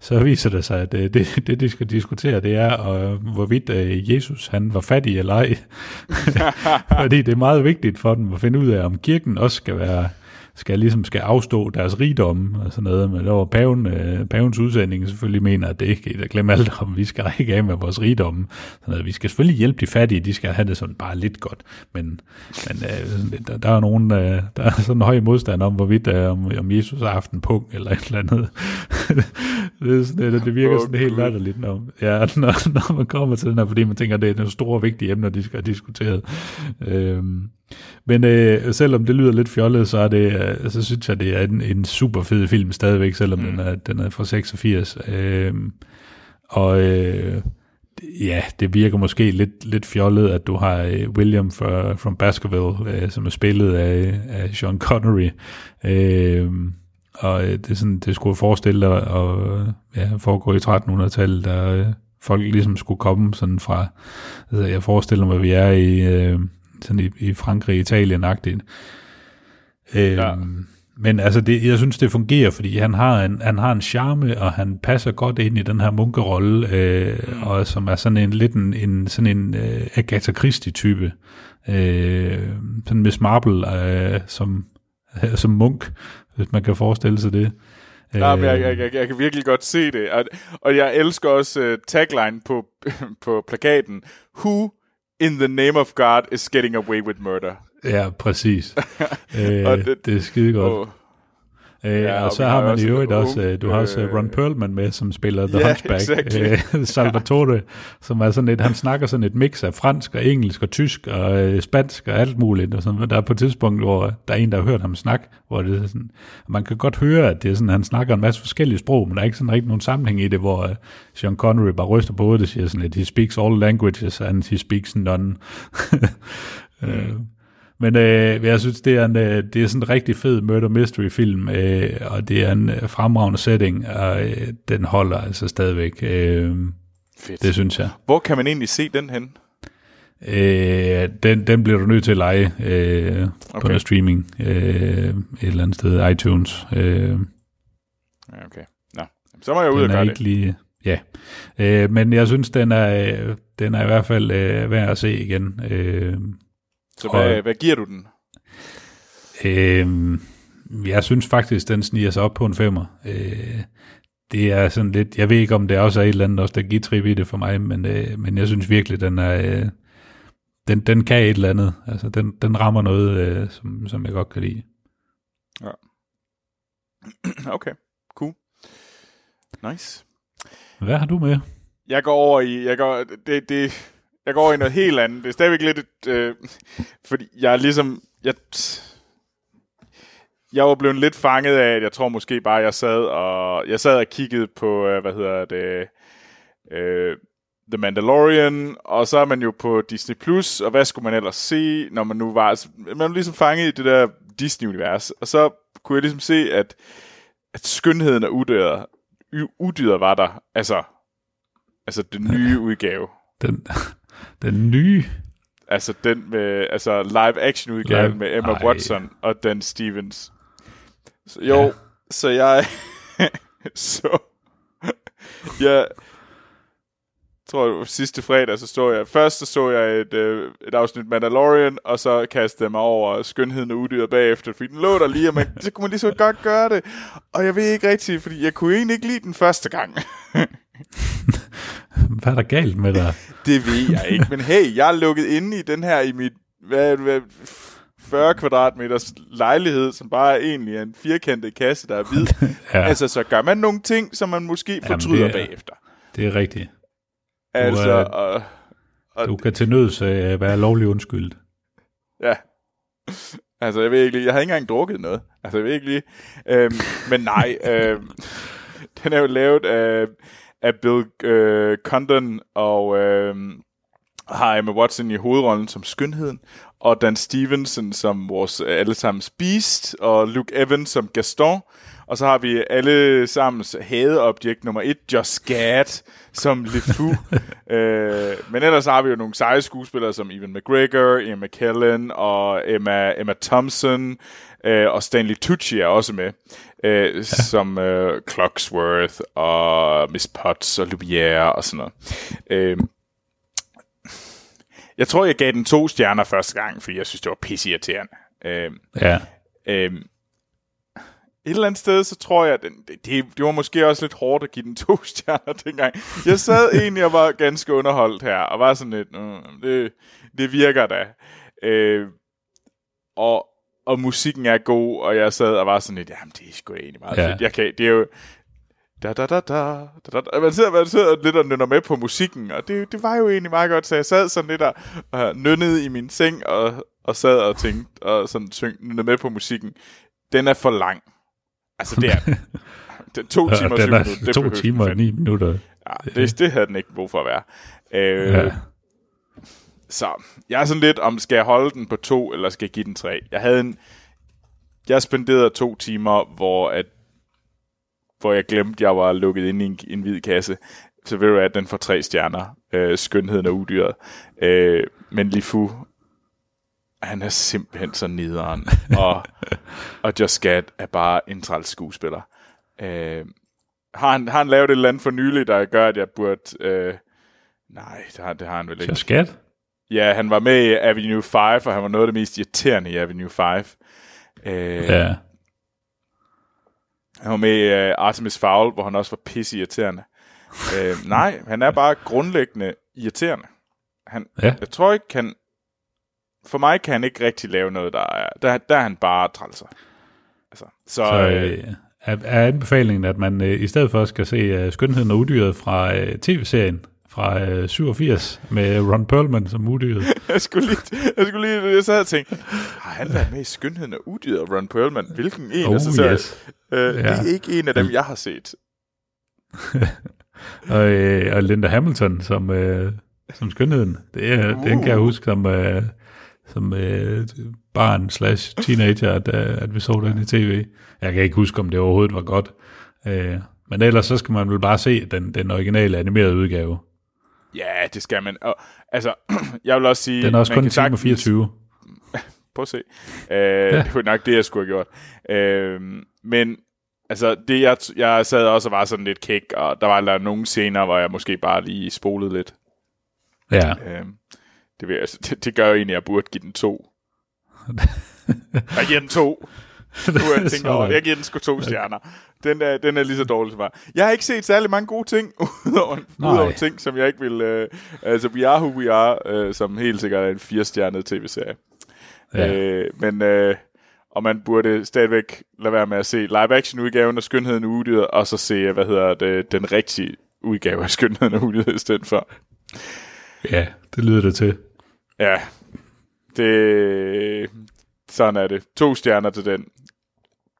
så viser det sig, at det, det de skal diskutere, det er, og, hvorvidt Jesus han var fattig eller ej. Fordi det er meget vigtigt for dem at finde ud af, om kirken også skal være skal ligesom skal afstå deres rigdom og sådan noget, men der var paven, øh, pavens udsending selvfølgelig mener, at det ikke er glemme alt om, vi skal ikke af med vores rigdom. Sådan noget. Vi skal selvfølgelig hjælpe de fattige, de skal have det sådan bare lidt godt, men, men øh, der, der, er nogen, øh, der er sådan en høj modstand om, hvorvidt øh, om, om Jesus har haft en punkt eller et eller andet. det, er sådan, det, det virker sådan helt latterligt, når, ja, når, når man kommer til den her, fordi man tænker, at det er nogle store vigtige emner, de skal have diskuteret. Øhm, men øh, selvom det lyder lidt fjollet, så, er det, øh, så synes jeg, det er en, en super fed film stadigvæk, selvom mm. den, er, den er fra 86. Øh, og øh, ja, det virker måske lidt, lidt fjollet, at du har øh, William fra, from Baskerville, øh, som er spillet af, af Sean Connery. Øh, og øh, det, er sådan, det skulle forestille dig at ja, foregå i 1300-tallet, der øh, folk ligesom skulle komme sådan fra, altså jeg forestiller mig, at vi er i... Øh, sådan i, i Frankrig, Italien-agtigt. Øhm, ja. Men altså, det, jeg synes, det fungerer, fordi han har en, han har en charme, og han passer godt ind i den her munkerolle, øh, mm. og som er sådan en lidt en, en sådan en øh, Agatha Christie-type. Øh, sådan Miss Marple øh, som, øh, som munk, hvis man kan forestille sig det. Ja, men jeg, jeg, jeg, jeg kan virkelig godt se det. Og, og jeg elsker også uh, tagline på, på plakaten. Who in the name of God is getting away with murder. Ja, præcis. øh, det, det er skide godt. Øh, ja, og, og så har man i øvrigt også, ung, øh, du har også øh, Ron Perlman med, som spiller The Ja, Hunchback. exactly. Øh, Salvatore, som er sådan et, han snakker sådan et mix af fransk og engelsk og tysk og øh, spansk og alt muligt. Og sådan. Der er på et tidspunkt, hvor der er en, der har hørt ham snakke, hvor det er sådan, man kan godt høre, at det er sådan, han snakker en masse forskellige sprog, men der er ikke sådan rigtig nogen sammenhæng i det, hvor øh, Sean Connery bare ryster på hovedet og siger sådan, at he speaks all languages and he speaks none. Øh, Men øh, jeg synes, det er, en, øh, det er sådan en rigtig fed murder mystery film, øh, og det er en øh, fremragende setting, og øh, den holder altså stadigvæk. Øh, Fedt. det synes jeg. Hvor kan man egentlig se den hen? Øh, den, den bliver du nødt til at lege øh, okay. på noget streaming øh, et eller andet sted, iTunes. Øh, okay. Nå, så må jeg ud og gøre det. lige... Ja, øh, men jeg synes, den er, øh, den er i hvert fald øh, værd at se igen. Øh, Så hvad, og- hvad giver du den? Øh, jeg synes faktisk, den sniger sig op på en femmer. Øh, det er sådan lidt, jeg ved ikke, om det også er et eller andet også, der giver trip i det for mig, men, øh, men jeg synes virkelig, den er, øh, den, den kan et eller andet. Altså, den, den rammer noget, øh, som, som jeg godt kan lide. Okay, cool. Nice. Hvad har du med? Jeg går over i, jeg går, det, det, jeg går over i noget helt andet. Det er stadigvæk lidt, et, øh, fordi jeg er ligesom, jeg, jeg var blevet lidt fanget af, at jeg tror måske bare, jeg sad og, jeg sad og kiggede på, øh, hvad hedder det, øh, The Mandalorian, og så er man jo på Disney+, Plus, og hvad skulle man ellers se, når man nu var, altså, man var ligesom fanget i det der Disney-univers, og så kunne jeg ligesom se, at, at skønheden af udyret, udyret var der, altså, altså den nye udgave. Den, den nye? Altså den med, altså live action udgave Live- med Emma Ej. Watson og Dan Stevens. Så, jo, ja. så jeg, så, jeg tror var sidste fredag, så så jeg, først så så jeg et, øh, et afsnit Mandalorian, og så kastede jeg mig over skønheden og udyret bagefter, fordi den lå der lige, og man, så kunne man lige så godt gøre det. Og jeg ved ikke rigtigt, fordi jeg kunne egentlig ikke lide den første gang. Hvad er der galt med dig? Det ved jeg ikke, men hey, jeg er lukket inde i den her i mit hvad, hvad, 40 kvadratmeters lejlighed, som bare egentlig er en firkantet kasse, der er hvid. Ja, ja. Altså, så gør man nogle ting, som man måske fortryder det er- bagefter. det er rigtigt. Altså, øh, og, og, Du kan til nøds øh, være lovlig undskyldt. ja. Altså, jeg ved ikke lige, jeg har ikke engang drukket noget. Altså, jeg ved ikke lige. Øhm, men nej, øhm, den er jo lavet af, af Bill øh, Condon og øhm, har Emma Watson i hovedrollen som skønheden, og Dan Stevenson som vores øh, allesammens Beast, og Luke Evans som Gaston, og så har vi alle sammens hadeobjekt nummer et, Josh Gad som LeFou. øh, men ellers har vi jo nogle seje skuespillere som Evan McGregor, Ian McKellen og Emma, Emma Thompson, øh, og Stanley Tucci er også med, øh, ja. som øh, Clocksworth og Miss Potts og Lumiere og sådan noget. Øh, jeg tror, jeg gav den to stjerner første gang, fordi jeg synes, det var pisseirriterende. Øh, Ja, Øhm, et eller andet sted, så tror jeg, den, det, det, det var måske også lidt hårdt at give den to stjerner dengang. Jeg sad egentlig og var ganske underholdt her, og var sådan lidt, mm, det, det virker da. Øh, og, og musikken er god, og jeg sad og var sådan lidt, jamen det er sgu da egentlig meget Ja. fedt. Jeg kan, det er jo, da, da, da, da, da, da. Man sidder, man sidder lidt og nynner med på musikken, og det, det var jo egentlig meget godt, så jeg sad sådan lidt og, og nynnede i min seng, og, og sad og tænkte, og sådan syng, nynnede med på musikken. Den er for lang. Altså, det er. Den to Ja, timer og den er minutter. Det to timer og ni minutter. Ja, det, det havde den ikke brug for at være. Øh, Ja. Så jeg er sådan lidt, om skal jeg holde den på to, eller skal jeg give den tre? Jeg havde en... Jeg spenderede to timer, hvor, at, hvor jeg glemte, jeg var lukket inde i en, en hvid kasse. Så ved du at den får tre stjerner. Øh, skønheden og udyret. Øh, men Lifu, han er simpelthen så nederen. og, og Just Gad er bare en træls skuespiller. Øh, har, han, har han lavet et eller andet for nylig, der gør, at jeg burde... Øh, nej, det har, det har han vel ikke. Så skat? Ja, han var med i Avenue 5, og han var noget af det mest irriterende i Avenue 5. Øh, Ja. Han var med i uh, Artemis Fowl, hvor han også var pisse irriterende. øh, nej, han er bare grundlæggende irriterende. Han, Ja. Jeg tror ikke, han... For mig kan han ikke rigtig lave noget, der er... Der, der er han bare trælser. Altså, så, Så øh, er, er anbefalingen, at man øh, i stedet for skal se uh, Skønheden og Udyret fra uh, tv-serien fra uh, 87 med Ron Perlman som udyret. jeg skulle lige, jeg skulle lige, jeg sad og tænkte, har han været med i Skønheden og Udyret, Ron Perlman? Hvilken en? Oh, og så, så, yes. øh, ja. Det er ikke en af dem, jeg har set. og, øh, og Linda Hamilton som, øh, som skønheden. Det er, uh. Den kan jeg huske som, øh, som øh, barn slash teenager, at, øh, at vi så den i tv. Jeg kan ikke huske, om det overhovedet var godt. Øh, men ellers så skal man vel bare se den, den originale animerede udgave. Ja, det skal man. Og, altså, jeg vil også sige... Den er også kun en time og sagtens- 24. Prøv at se. Øh, ja. Det var nok det, jeg skulle have gjort. Øh, men altså, det jeg, jeg sad også og var sådan lidt kæk, og der var der nogle scener, hvor jeg måske bare lige spolede lidt. Ja, Øh, det, vil, jeg- altså, det, det gør jo egentlig, at jeg burde give den to. jeg giver den to. Nu jeg tænker over, jeg giver den sgu to stjerner. Den er, den er lige så dårlig som mig. Jeg har ikke set særlig mange gode ting, udover, ting, som jeg ikke vil... Øh, altså, We Are Who We Are, øh, som helt sikkert er en fire-stjernet tv-serie. ja. Øh, men øh, og man burde stadigvæk lade være med at se live-action-udgaven af Skønheden og Udyret, og så se, hvad hedder det, den rigtige udgave af Skønheden og Udyret i stedet for. ja, det lyder det til. Ja, det... Sådan er det. To stjerner til den.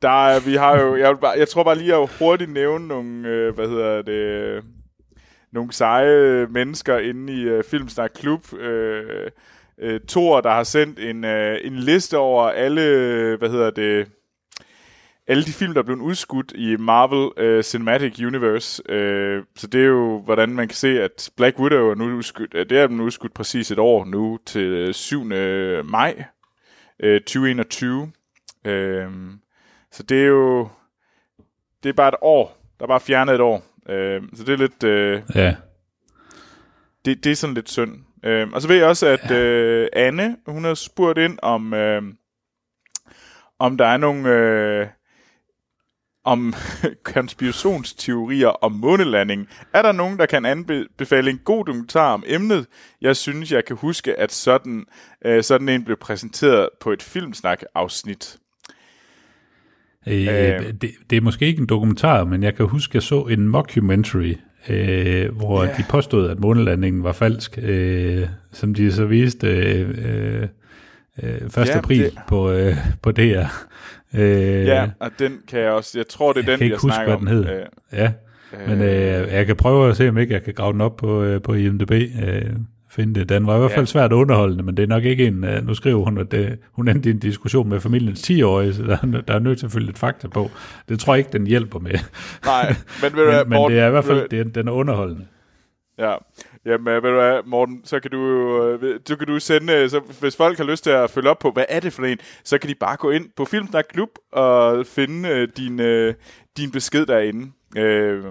Der er, vi har jo... Jeg, bare, jeg tror bare lige at hurtigt nævne nogle, øh, hvad hedder det... Nogle seje mennesker inde i øh, Filmsnak Klub. Øh, øh, Thor, der har sendt en, øh, en liste over alle, hvad hedder det... Alle de film, der er blevet udskudt i Marvel øh, Cinematic Universe. Øh, så det er jo, hvordan man kan se, at Black Widow er nu udskudt. øh, Det er den udskudt præcis et år nu til øh, 7. maj øh, 2021. Øh, så det er jo... Det er bare et år. Der er bare fjernet et år. Øh, så det er lidt... Øh, Ja, det, det er sådan lidt synd. Øh, og så ved jeg også, at øh, Anne, hun har spurgt ind om, øh, om der er nogle øh, om konspirationsteorier om månelanding. Er der nogen, der kan anbefale en god dokumentar om emnet? Jeg synes, jeg kan huske, at sådan, øh, sådan en blev præsenteret på et filmsnak-afsnit. Øh, Øh. det, det er måske ikke en dokumentar, men jeg kan huske, at jeg så en mockumentary, øh, hvor Ja. de påstod, at månelandingen var falsk, øh, som de så viste øh, øh, øh, 1. Ja, april det- på, øh, på DR. Øh, Ja, og den kan jeg også... Jeg tror, det er Jeg den, kan ikke jeg huske, snakker hvad den hed. Øh, ja. Men øh, jeg kan prøve at se, om ikke jeg kan grave den op på, øh, på IMDb. Øh, finde det. Den var i hvert fald Ja. svært underholdende, men det er nok ikke en... Øh, nu skriver hun, at det, hun endte i en diskussion med familiens 10-årige, så der, er- der er nødt til at følge lidt fakta på. Det tror jeg ikke, den hjælper med. nej, men, ved men, men det er i hvert fald det den er underholdende. Ja. Jamen, øh, ved du hvad, Morten, så kan du, øh, du kan du sende, øh, så hvis folk har lyst til at følge op på, hvad er det for en, så kan de bare gå ind på Filmsnak Klub og finde din, din besked derinde. Øh,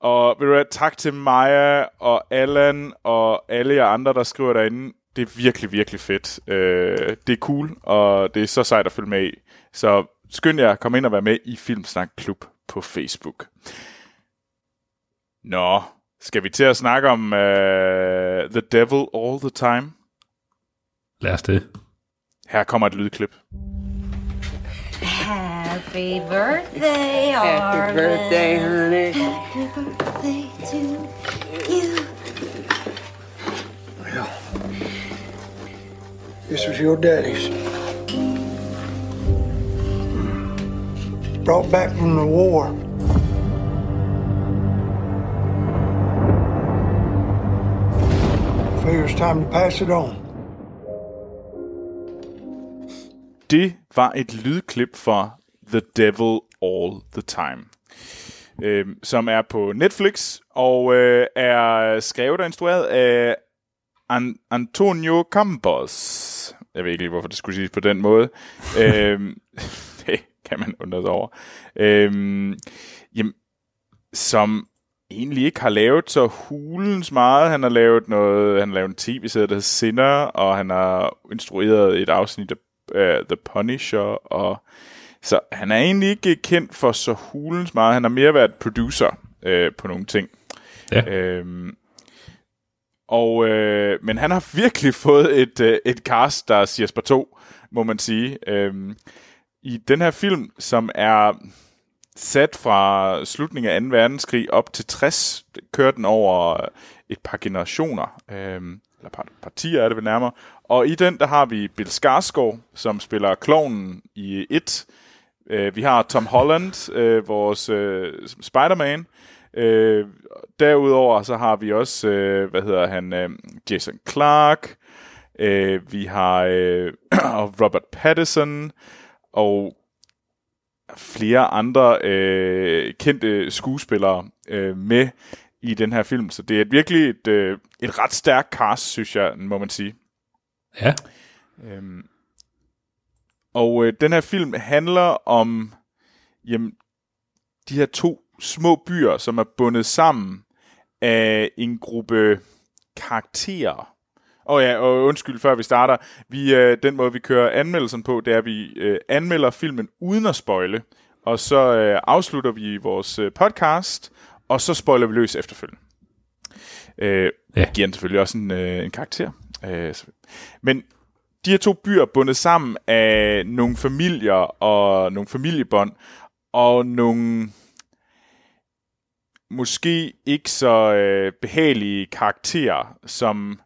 og ved du hvad, tak til Maja og Allan og alle jer andre, der skriver derinde. Det er virkelig, virkelig fedt. Øh, det er cool, og det er så sejt at følge med i. Så skynd jer at komme ind og være med i Filmsnak Klub på Facebook. Nå, skal vi til at snakke om uh, The Devil All the Time? Lad os det. Her kommer et lydklip. Happy birthday, Happy Arlen. birthday, honey. Happy birthday to you. Well, this was your daddy's. Brought back from the war. Figure it's time to pass it on. Det var et lydklip for The Devil All the Time, øh, som er på Netflix og øh, er skrevet og instrueret af An- Antonio Campos. Jeg ved ikke lige, hvorfor det skulle siges på den måde. øh, det kan man undre sig over. Øh, jamen, som egentlig ikke har lavet så hulens meget. Han har lavet noget, han har lavet en tv-serie, der hedder Sinner, og han har instrueret et afsnit af uh, The Punisher, og så han er egentlig ikke kendt for så hulens meget. Han har mere været producer øh, på nogle ting. Ja. Øhm, og, øh, men han har virkelig fået et, øh, et cast, der er Jesper 2, må man sige. Øhm, i den her film, som er sat fra slutningen af 2. verdenskrig op til 60, kørte den over et par generationer, øh, eller par, partier er det vel nærmere. Og i den, der har vi Bill Skarsgård, som spiller klovnen i 1. Øh, vi har Tom Holland, øh, vores øh, Spider-Man. Øh, derudover så har vi også, øh, hvad hedder han, øh, Jason Clark. Øh, vi har øh, Robert Pattinson og flere andre øh, kendte skuespillere øh, med i den her film. Så det er et virkelig et, øh, et ret stærkt cast, synes jeg, må man sige. Ja. Øhm, og øh, den her film handler om jamen, de her to små byer, som er bundet sammen af en gruppe karakterer. Og ja, og undskyld, før vi starter. Vi, øh, den måde, vi kører anmeldelsen på, det er, at vi øh, anmelder filmen uden at spoile. Og så øh, afslutter vi vores øh, podcast, og så spoiler vi løs efterfølgende. Øh, Ja. Giver den selvfølgelig også en, øh, en karakter. Øh, men de her to byer er bundet sammen af nogle familier og nogle familiebånd, og nogle måske ikke så øh, behagelige karakterer, som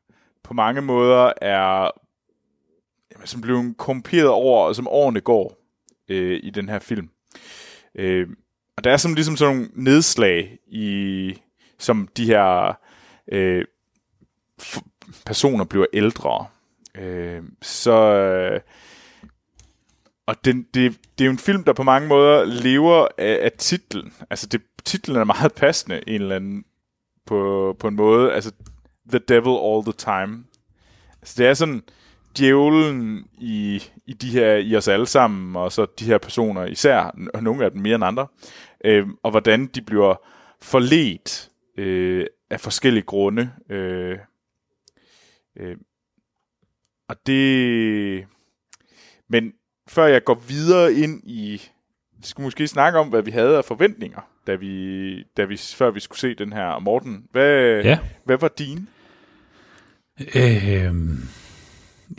på mange måder er jamen, som bliver korrumperet over, og som årene går øh, i den her film. Øh, og der er sådan ligesom sådan nogle nedslag i, som de her øh, f- personer bliver ældre. Øh, så øh, og den, det, det er jo en film, der på mange måder lever af, af titlen. Altså det, titlen er meget passende en eller anden på, på en måde. Altså The Devil All the Time. Altså det er sådan djævlen i, i de her i os alle sammen, og så de her personer især, og nogle af dem mere end andre, øh, og hvordan de bliver forledt øh, af forskellige grunde. Øh, øh, og det... Men før jeg går videre ind i... Vi skal måske snakke om, hvad vi havde af forventninger, da vi, da vi, før vi skulle se den her. Morten, hvad, Ja. hvad var din? Øh,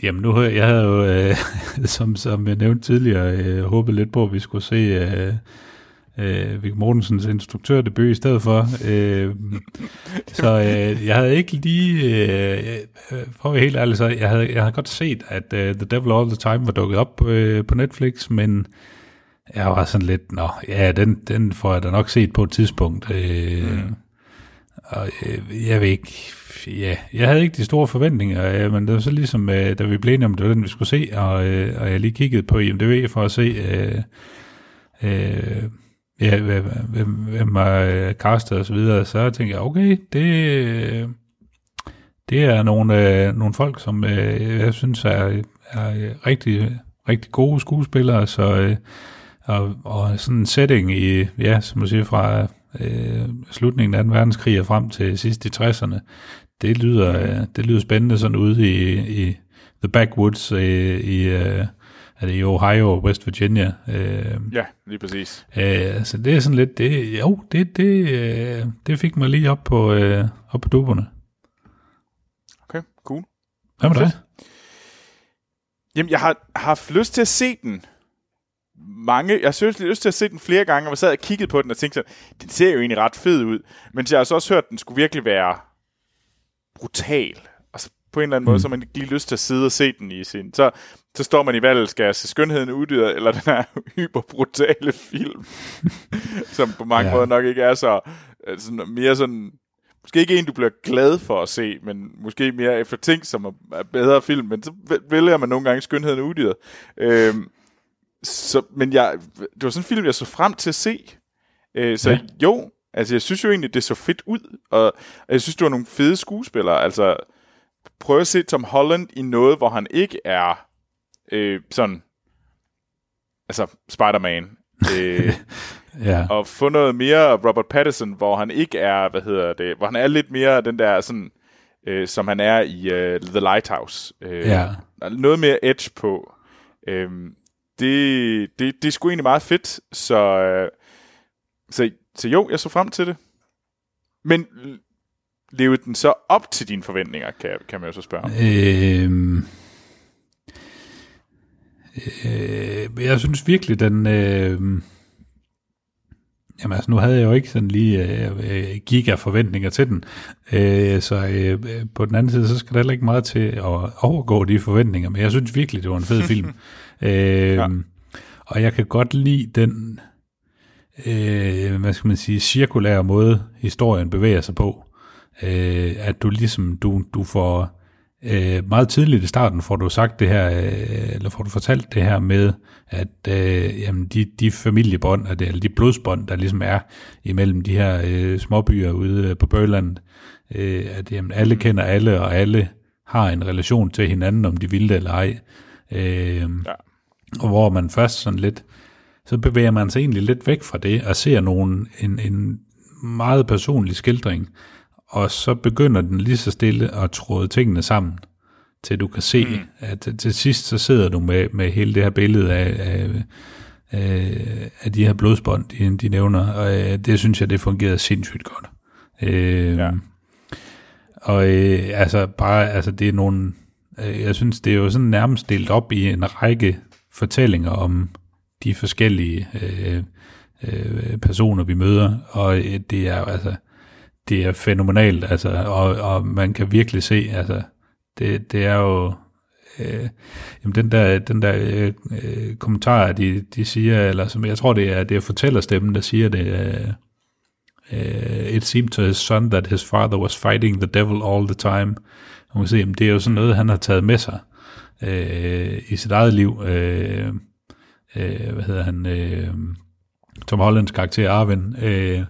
jamen nu, jeg havde jo, øh, som, som jeg nævnte tidligere, øh, håbet lidt på, at vi skulle se øh, øh, Viggo Mortensens instruktørdebut i stedet for. Øh, så øh, jeg havde ikke lige, øh, øh, for at være helt ærlig, så jeg havde, jeg havde godt set, at øh, The Devil All the Time var dukket op øh, på Netflix, men jeg var sådan lidt, nå, ja, den, den får jeg da nok set på et tidspunkt. Øh, mm. Og øh, jeg ved ikke, ja, jeg havde ikke de store forventninger, øh, men det var så ligesom, øh, da vi blev enige om, det var den, vi skulle se, og, øh, og jeg lige kiggede på IMDb for at se, øh, øh, ja, hvem, hvem, er castet og så videre, så tænkte jeg, okay, det, det er nogle, øh, nogle folk, som øh, jeg synes er, er rigtig, rigtig gode skuespillere, så øh, og, og sådan en setting i, ja, som du siger, fra øh, slutningen af den verdenskrig og frem til sidst i 60'erne, det lyder, øh, det lyder spændende sådan ude i, i the backwoods øh, i, øh, er det i Ohio og West Virginia. Øh, Ja, lige præcis. øh, så det er sådan lidt, det, jo, det, det, øh, det fik mig lige op på, øh, op på duberne. Okay, cool. Hvad med dig? Jamen, jeg har haft lyst til at se den mange, jeg har seriøst lyst til at se den flere gange, og jeg sad og kiggede på den og tænkte sådan, den ser jo egentlig ret fed ud, men jeg har så også hørt, at den skulle virkelig være brutal. Og så på en eller anden mm. måde, så man ikke lige lyst til at sidde og se den i sin... Så, så står man i valget, skal jeg se skønheden uddyret, eller den her hyperbrutale film, som på mange Ja. måder nok ikke er så... Altså, mere sådan... Måske ikke en, du bliver glad for at se, men måske mere efter ting, som er- bedre film, men så væ- vælger man nogle gange skønheden uddyret. Øhm, så, men jeg, det var sådan en film, jeg så frem til at se. Øh, så Ja. jo, altså jeg synes jo egentlig, det så fedt ud, og, jeg synes, det var nogle fede skuespillere. Altså, prøv at se Tom Holland i noget, hvor han ikke er øh, sådan, altså Spider-Man. Øh, Ja, og få noget mere Robert Pattinson, hvor han ikke er, hvad hedder det, hvor han er lidt mere den der sådan, øh, som han er i øh, The Lighthouse. Øh, Ja. Noget mere edge på. Øh, det, det, det er sgu egentlig meget fedt, så, øh, så, så jo, jeg så frem til det. Men levede den så op til dine forventninger, kan, kan man jo så spørge om. Øhm, øh, jeg synes virkelig, den... Øh, Jamen altså, nu havde jeg jo ikke sådan lige øh, øh, giga forventninger til den, øh, så øh, på den anden side, så skal der heller ikke meget til at overgå de forventninger, men jeg synes virkelig, det var en fed film. øh, ja. Og jeg kan godt lide den, øh, hvad skal man sige, cirkulære måde, historien bevæger sig på. Øh, at du ligesom, du, du får øh, meget tidligt i starten får du sagt det her, øh, eller får du fortalt det her med, at øh, jamen de, de familiebånd, eller de blodsbånd, der ligesom er imellem de her øh, småbyer ude øh, på Bøland, øh, at jamen, alle kender alle, og alle har en relation til hinanden, om de vil det eller ej. Øh, ja. Og hvor man først sådan lidt, så bevæger man sig egentlig lidt væk fra det, og ser nogen, en, en meget personlig skildring og så begynder den lige så stille at tråde tingene sammen, til du kan se, mm. at til sidst så sidder du med, med hele det her billede af, af, af, af de her blodsbånd, de, de nævner, og øh, det synes jeg, det fungerede sindssygt godt. Øh, ja. Og øh, altså bare, altså det er nogle, øh, jeg synes, det er jo sådan nærmest delt op i en række fortællinger om de forskellige øh, øh, personer, vi møder, og øh, det er altså, det er fænomenalt, altså, og, og man kan virkelig se, altså, det, det er jo, øh, jamen den der, den der øh, øh, kommentar, de, de siger, eller som jeg tror, det er, det er fortællerstemmen, der siger det, øh, uh, it seemed to his son that his father was fighting the devil all the time. Og man kan se, jamen, det er jo sådan noget, han har taget med sig øh, i sit eget liv. Øh, øh, hvad hedder han? Øh, Tom Hollands karakter Arvin. Øh,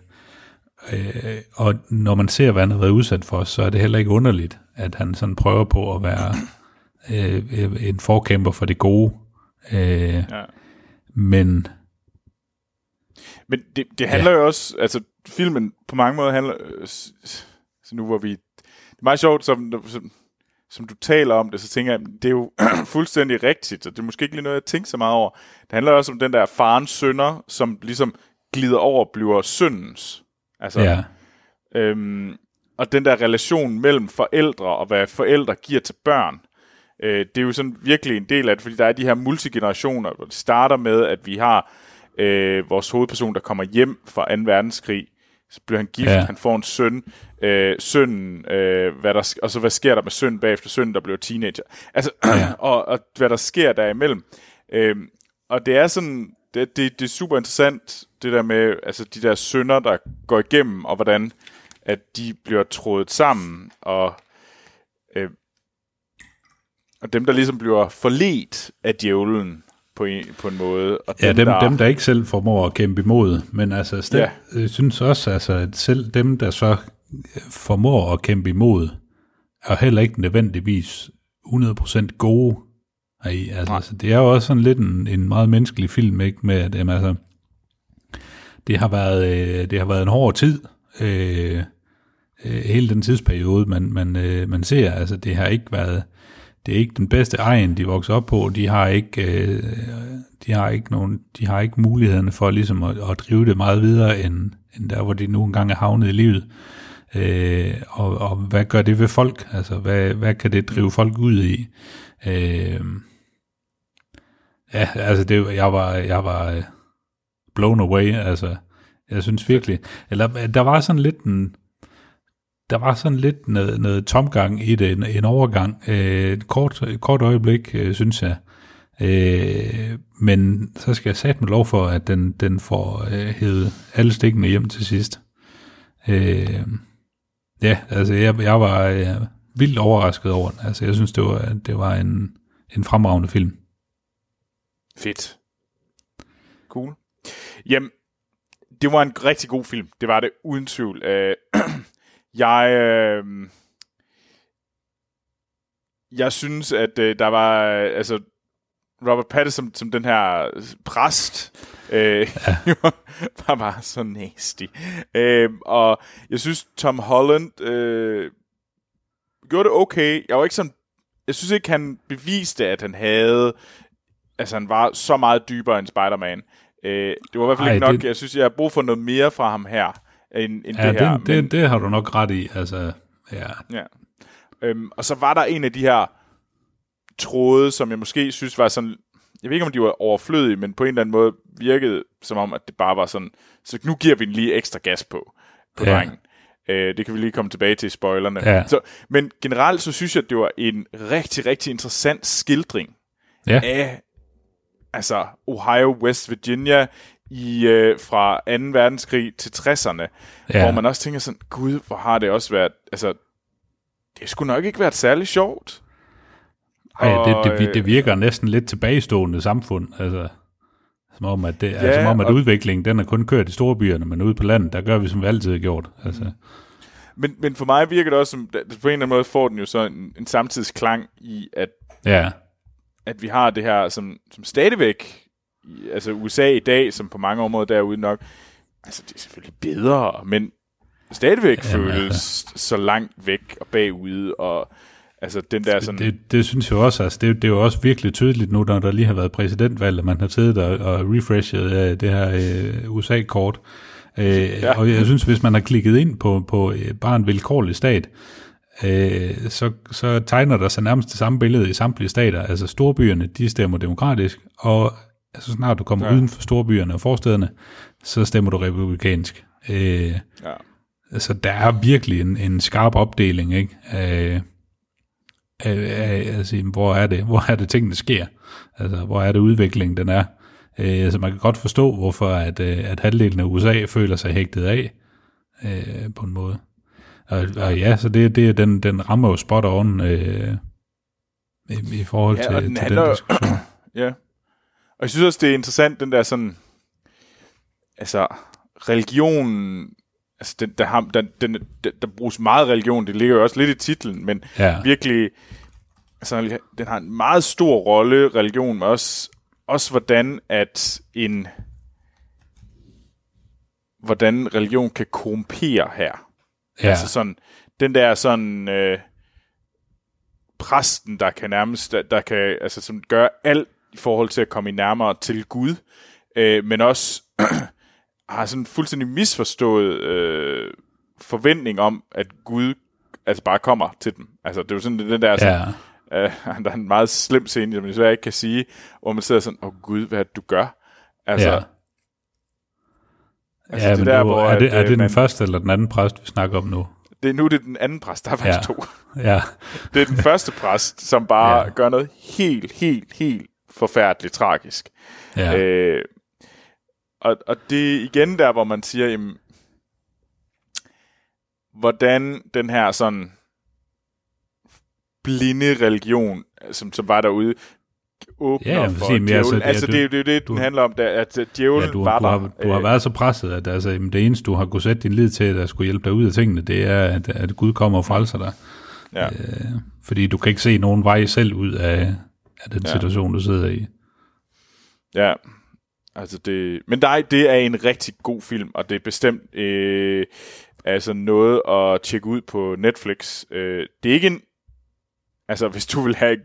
Øh, og når man ser, hvad han har været udsat for, så er det heller ikke underligt, at han sådan prøver på at være øh, en forkæmper for det gode. Øh, ja. Men... Men det, det handler ja. jo også, altså filmen på mange måder handler, øh, så nu hvor vi, det er meget sjovt, som, som, som du taler om det, så tænker jeg, det er jo fuldstændig rigtigt, og det er måske ikke lige noget, jeg tænker så meget over. Det handler også om den der farens sønner, som ligesom glider over og bliver syndens. Altså, ja. øhm, og den der relation mellem forældre og hvad forældre giver til børn, øh, det er jo sådan virkelig en del af det, fordi der er de her multigenerationer, hvor det starter med, at vi har øh, vores hovedperson, der kommer hjem fra 2. verdenskrig, så bliver han gift, ja. han får en søn, øh, sønnen, øh, hvad der, og så hvad sker der med sønnen bagefter, sønnen, der bliver teenager. Altså, og, og hvad der sker derimellem. Øh, og det er sådan, det, det, det er super interessant, det der med altså de der sønder, der går igennem, og hvordan at de bliver trådet sammen, og, øh, og dem, der ligesom bliver forledt af djævlen på en, på en måde. Og ja, dem, dem, der, dem, der ikke selv formår at kæmpe imod, men altså, sted, ja. jeg synes også, altså, at selv dem, der så formår at kæmpe imod, er heller ikke nødvendigvis 100% gode i. Altså, altså, det er jo også sådan lidt en, en meget menneskelig film, ikke? Med at, jamen, altså, det har været, øh, det har været en hård tid, øh, øh, hele den tidsperiode, man, man, øh, man ser. Altså, det har ikke været, det er ikke den bedste egen, de vokser op på. De har ikke, øh, de har ikke nogen, de har ikke mulighederne for ligesom at, at drive det meget videre, end, end der, hvor de nu engang er havnet i livet. Øh, og, og hvad gør det ved folk? Altså, hvad, hvad kan det drive folk ud i? Øh, Ja, altså det, jeg var, jeg var øh, blown away, altså jeg synes virkelig, eller der var sådan lidt en, der var sådan lidt noget, noget tomgang i det, en, en overgang, øh, et kort, et kort øjeblik, øh, synes jeg, øh, men så skal jeg sætte med lov for, at den, den får øh, hævet alle stikkene hjem til sidst. Øh, ja, altså jeg, jeg var øh, vildt overrasket over den, altså jeg synes, det var, det var en, en fremragende film. Fedt. Cool. Jamen, det var en rigtig god film. Det var det uden tvivl. Øh, jeg... Øh, jeg synes, at øh, der var... Øh, altså, Robert Pattinson som den her præst, øh, ja. var bare så nasty. Øh, og jeg synes, Tom Holland øh, gjorde det okay. Jeg var ikke sådan... Jeg synes ikke, han beviste, at han havde altså han var så meget dybere end Spider-Man. Øh, det var i hvert fald Ej, ikke nok, det... jeg synes, jeg har brug for noget mere fra ham her, end, end ja, det her. Det, men... det, det har du nok ret i, altså, ja. ja. Øhm, og så var der en af de her tråde, som jeg måske synes var sådan, jeg ved ikke, om de var overflødige, men på en eller anden måde virkede som om, at det bare var sådan, så nu giver vi en lige ekstra gas på, på Ja. drengen. Øh, det kan vi lige komme tilbage til i spoilerne. Ja. Så, men generelt så synes jeg, at det var en rigtig, rigtig interessant skildring Ja, af altså Ohio, West Virginia i øh, fra 2. verdenskrig til 60'erne, Ja. ja. hvor man også tænker sådan, gud, hvor har det også været, altså, det skulle nok ikke været særlig sjovt. Ej, det, Og, det, det, øh, det virker næsten lidt tilbagestående samfund. Altså, som om, at, det, ja, altså, som om, at og- udviklingen den er kun kørt i storbyerne, men ude på landet, der gør vi, som vi altid har gjort. Altså, Men, men for mig virker det også som, på en eller anden måde får den jo så en, en samtidsklang i, at, ja, at vi har det her, som, som stadigvæk, altså USA i dag, som på mange områder derude nok, altså det er selvfølgelig bedre, men stadigvæk Jamen, føles så langt væk og bagude, og altså den der sådan... det, det synes jeg også, altså, det, det er jo også virkelig tydeligt nu, når der lige har været præsidentvalg, at man har siddet og, og refreshet øh, det her øh, USA-kort. Øh, ja. Og jeg synes, hvis man har klikket ind på, på øh, bare en vilkårlig stat, øh, så, så tegner der sig nærmest det samme billede i samtlige stater. Altså storbyerne, de stemmer demokratisk, og altså, snart du kommer ja. Uden for storbyerne og forstederne, så stemmer du republikansk. Øh, Ja. altså, der er virkelig en, en skarp opdeling, ikke? Af, altså, hvor er det, hvor er det tingene sker? Altså, hvor er det udviklingen, den er? Øh, altså, man kan godt forstå, hvorfor at, øh, at halvdelen af USA føler sig hægtet af, øh, på en måde. Og, og ja, så det, det er den, den rammer jo spot on øh, i, i forhold Ja, til, til den den handler jo- diskussion. Ja. Og jeg synes også, det er interessant, den der sådan... Altså, religion... Altså, den, der, har, den, den, der, der bruges meget religion, det ligger jo også lidt i titlen, men Ja. virkelig... Altså, den har en meget stor rolle, religion, men også, også hvordan at en... Hvordan religion kan korrumpere her. Ja, Altså sådan, den der sådan, øh, præsten, der kan nærmest, der, der kan, altså som gør alt i forhold til at komme i nærmere til Gud, øh, men også har sådan fuldstændig misforstået øh, forventning om, at Gud altså bare kommer til dem. Altså det er jo sådan den der, sådan, ja, øh, der er en meget slem scene, som jeg desværre ikke kan sige, hvor man sidder sådan, åh oh, Gud, hvad det, du gør? Altså, ja. altså, ja, det der, der, hvor er det, at, er øh, det den man- første eller den anden præst, vi snakker om nu? det, er nu det er den anden præst, der er faktisk Ja. to. Ja, Det er den første præst, som bare ja. gør noget helt, helt, helt forfærdeligt tragisk. ja. Øh, og, og det er igen der, hvor man siger, jamen, hvordan den her sådan blinde religion, som, som var derude, åbner Ja, for djævlen. altså, Altså, det det, er altså, det, er jo det, du- den handler om, der, at djævlen Ja, du, var du, der. har, du har Øh, været så presset, at altså, det eneste, du har kunnet sætte din lid til, der skulle hjælpe dig ud af tingene, det er, at, at Gud kommer og frelser dig. ja. Øh, fordi du kan ikke se nogen vej selv ud af, af den Ja. situation, du sidder i. Ja, altså det... Men nej, det er en rigtig god film, og det er bestemt øh, altså noget at tjekke ud på Netflix. Øh, det er ikke en... Altså, hvis du vil have...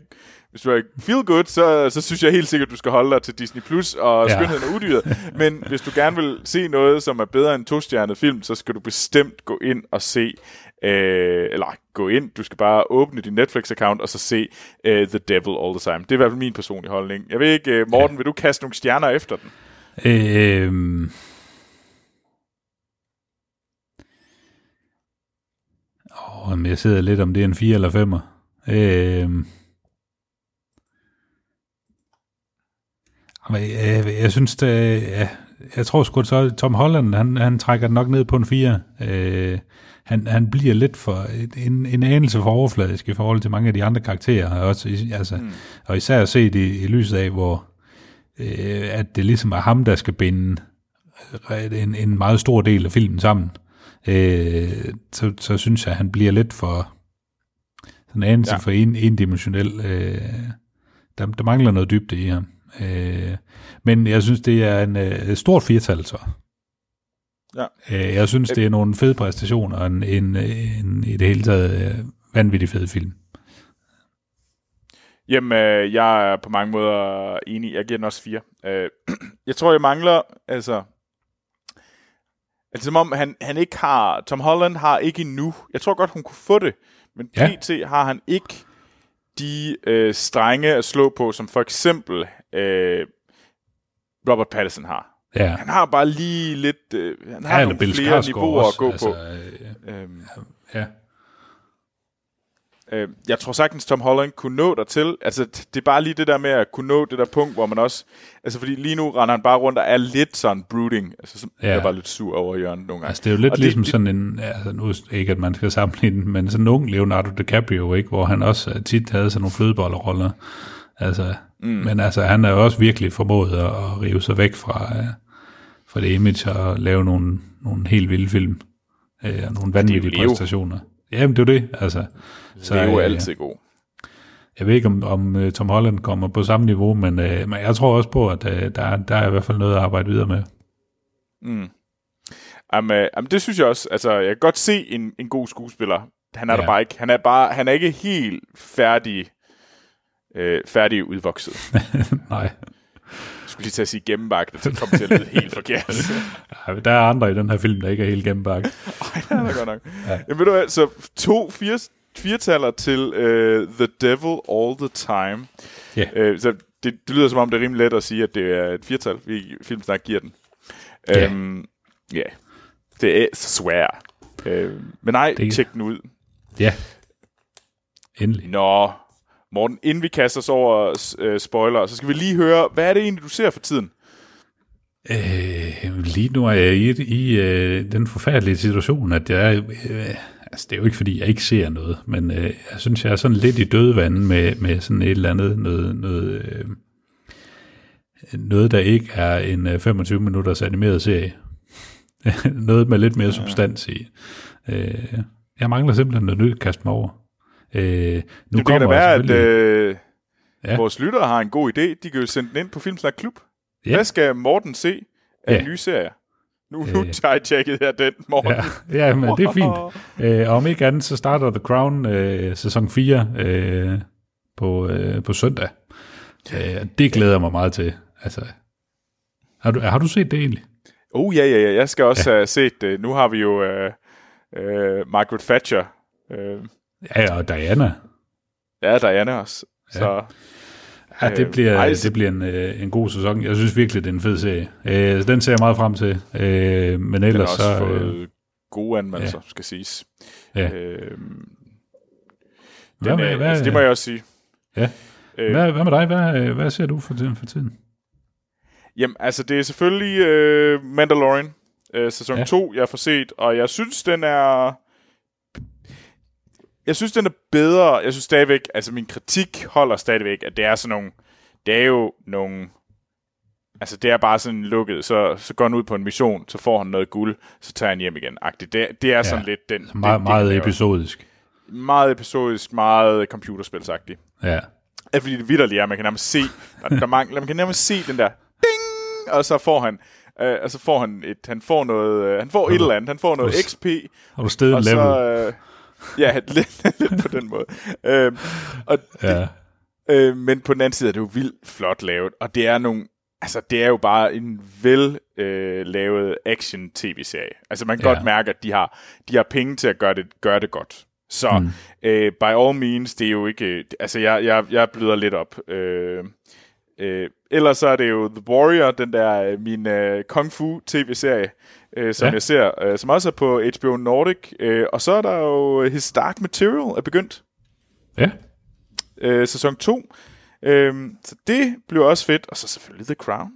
Hvis du er feel good, så, så synes jeg helt sikkert, du skal holde dig til Disney Plus og Ja. Skønheden og Udyret. Men hvis du gerne vil se noget, som er bedre end to-stjernet film, så skal du bestemt gå ind og se... Øh, eller gå ind, du skal bare åbne din Netflix-account og så se øh, The Devil All the Time. Det er i hvert fald min personlige holdning. Jeg ved ikke, øh, Morten, ja. vil du kaste nogle stjerner efter den? Øh, åh, men jeg sidder lidt om det er en 4 eller 5'er. Øh, men jeg, jeg synes, det, ja, jeg tror sgu, så Tom Holland, han, han trækker den nok ned på en 4. Øh, han, han bliver lidt for en, en anelse for overfladisk i forhold til mange af de andre karakterer, også, altså, mm. og især set i, i lyset af, hvor øh, at det ligesom er ham, der skal binde øh, en, en meget stor del af filmen sammen, øh, så, så synes jeg, at han bliver lidt for sådan en anelse. Ja. for en, endimensionel. Øh, der, der mangler noget dybde i ham. Øh, men jeg synes, det er en øh, stort firtal, så. Ja. Øh, jeg synes, det er nogle fede præstationer, og en, en, en i det hele taget øh, vanvittig fed film. Jamen, øh, jeg er på mange måder enig. Jeg giver den også fire. Øh, jeg tror, jeg mangler, altså... Altså, som om han, han ikke har... Tom Holland har ikke endnu... Jeg tror godt, hun kunne få det, men Ja. PT har han ikke de øh, strenge at slå på, som for eksempel øh, Robert Pattinson har. Ja, Han har bare lige lidt... Øh, han har ja nogle Bill flere Skarsgård niveauer også, at gå altså, på. øh, Øhm, Ja, øh, jeg tror sagtens, Tom Holland kunne nå dertil. Altså, t- det er bare lige det der med at kunne nå det der punkt, hvor man også... Altså, fordi lige nu render han bare rundt og er lidt sådan brooding. Altså, så Ja. jeg var lidt sur over hjørnet nogle gange. altså det er jo lidt Og ligesom det, sådan en, altså nu ikke at man skal sammenligne men sådan en ung Leonardo DiCaprio, ikke, hvor han også øh, tit havde sådan nogle flødebolleroller. Altså, mm. Men altså, han er jo også virkelig formået at, at rive sig væk fra, øh, fra det image og lave nogle, nogle helt vilde film. Øh, og nogle vanvittige Leo. præstationer. Jamen, det er det, altså. Så, det er jo øh, altid god. Jeg ved ikke, om, om uh, Tom Holland kommer på samme niveau, men, uh, men jeg tror også på, at uh, der, er- der er i hvert fald noget at arbejde videre med. Jamen, øh, jamen, det synes jeg også. Altså, jeg kan godt se en, en god skuespiller. Han er. Ja. der bare ikke. Han er, bare, han er ikke helt færdig, øh, færdig udvokset. Nej, Jeg skulle lige til at sige gennembagt, og så kom det til at lyde helt forkert. Ej, der er andre i den her film, der ikke er helt gennembagt. Ej, det er da godt nok. Ja. Jamen, ved du hvad, så to fire, firetaller til uh, The Devil All The Time. Ja. Uh, så det, det lyder som om, det er rimelig let at sige, at det er et firtal, vi filmsnak giver den. Ja. Øhm, ja, det er svært. Uh, men nej, Det- tjek den ud. Ja, endelig. Nå, Morten, inden vi kaster os over uh, spoiler, så skal vi lige høre, hvad er det egentlig, du ser for tiden? Øh, lige nu er jeg i, i øh, den forfærdelige situation, at jeg er... Øh, altså, det er jo ikke, fordi jeg ikke ser noget, men øh, jeg synes, jeg er sådan lidt i dødvandet med, med sådan et eller andet, noget, noget, øh, noget der ikke er en øh, 25 minutters animeret serie. noget med lidt mere substans i. Øh, jeg mangler simpelthen noget nyt at kaste mig over. Øh, nu det kan da kommer være, at øh, Ja. vores lyttere har en god idé. De kan jo sende den ind på Filmsnak Klub. Ja. Hvad skal Morten se af Ja. nye serier? Nu, nu Øh. tager jeg tjekket her den, Morten. Ja, ja men det er fint. Øh, om ikke andet, så starter The Crown øh, sæson 4 øh, på, øh, på søndag. Øh, det glæder jeg mig meget til. Altså, har, du, har du set det egentlig? Oh, ja, ja, ja. Jeg skal også ja. have set det. Nu har vi jo øh, øh, Margaret Thatcher. Øh, Ja, og Diana. ja, Diana også. Ja. Så Ja, det Øh, bliver, ej, det bliver en, øh, en god sæson. Jeg synes virkelig, det er en fed serie. Øh, den ser jeg meget frem til. Øh, men den har ellers også så... Øh, gode anmeldelser, ja. skal siges. ja. Øh, Hvad men, med- øh, hvad- altså, det må jeg også sige. Ja. Øh, hvad, hvad med dig? Hvad, øh, hvad ser du for tiden? For tiden? Jamen, altså, det er selvfølgelig øh, Mandalorian, øh, sæson Ja. ja. 2, jeg får set, og jeg synes, den er... Jeg synes, den er bedre. Jeg synes stadigvæk, altså min kritik holder stadigvæk, at det er sådan nogle... Det er jo nogle... Altså, det er bare sådan lukket, så, så går han ud på en mission, så får han noget guld, så tager han hjem igen. -agtigt. Det, det er ja. sådan lidt den... Meget, det, meget det, episodisk. Meget episodisk, meget computerspilsagtigt. Ja. Ja, fordi det vidderligt er, man kan nærmest se, der, der mangler, man kan nærmest se den der ding, og så får han, øh, og så får han et, han får noget, øh, han får et eller andet, han får noget XP, Har du stedet level? så, øh, ja, lidt, lidt på den måde. Øh, og ja. Øh, men på den anden side er det jo vildt flot lavet, og det er nogle, altså det er jo bare en vel øh, lavet action tv-serie. Altså man kan Ja. godt mærke, at de har, de har penge til at gøre det, gøre det godt. Så mm. øh, by all means, det er jo ikke, altså jeg, jeg, jeg bløder lidt op. Øh, øh, ellers så er det jo The Warrior, den der øh, min øh, kung fu tv-serie, øh, som Ja. jeg ser, øh, som også er på HBO Nordic. Øh, og så er der jo His Dark Material er begyndt Ja. øh, sæson 2. Øhm, så det bliver også fedt. Og så selvfølgelig The Crown.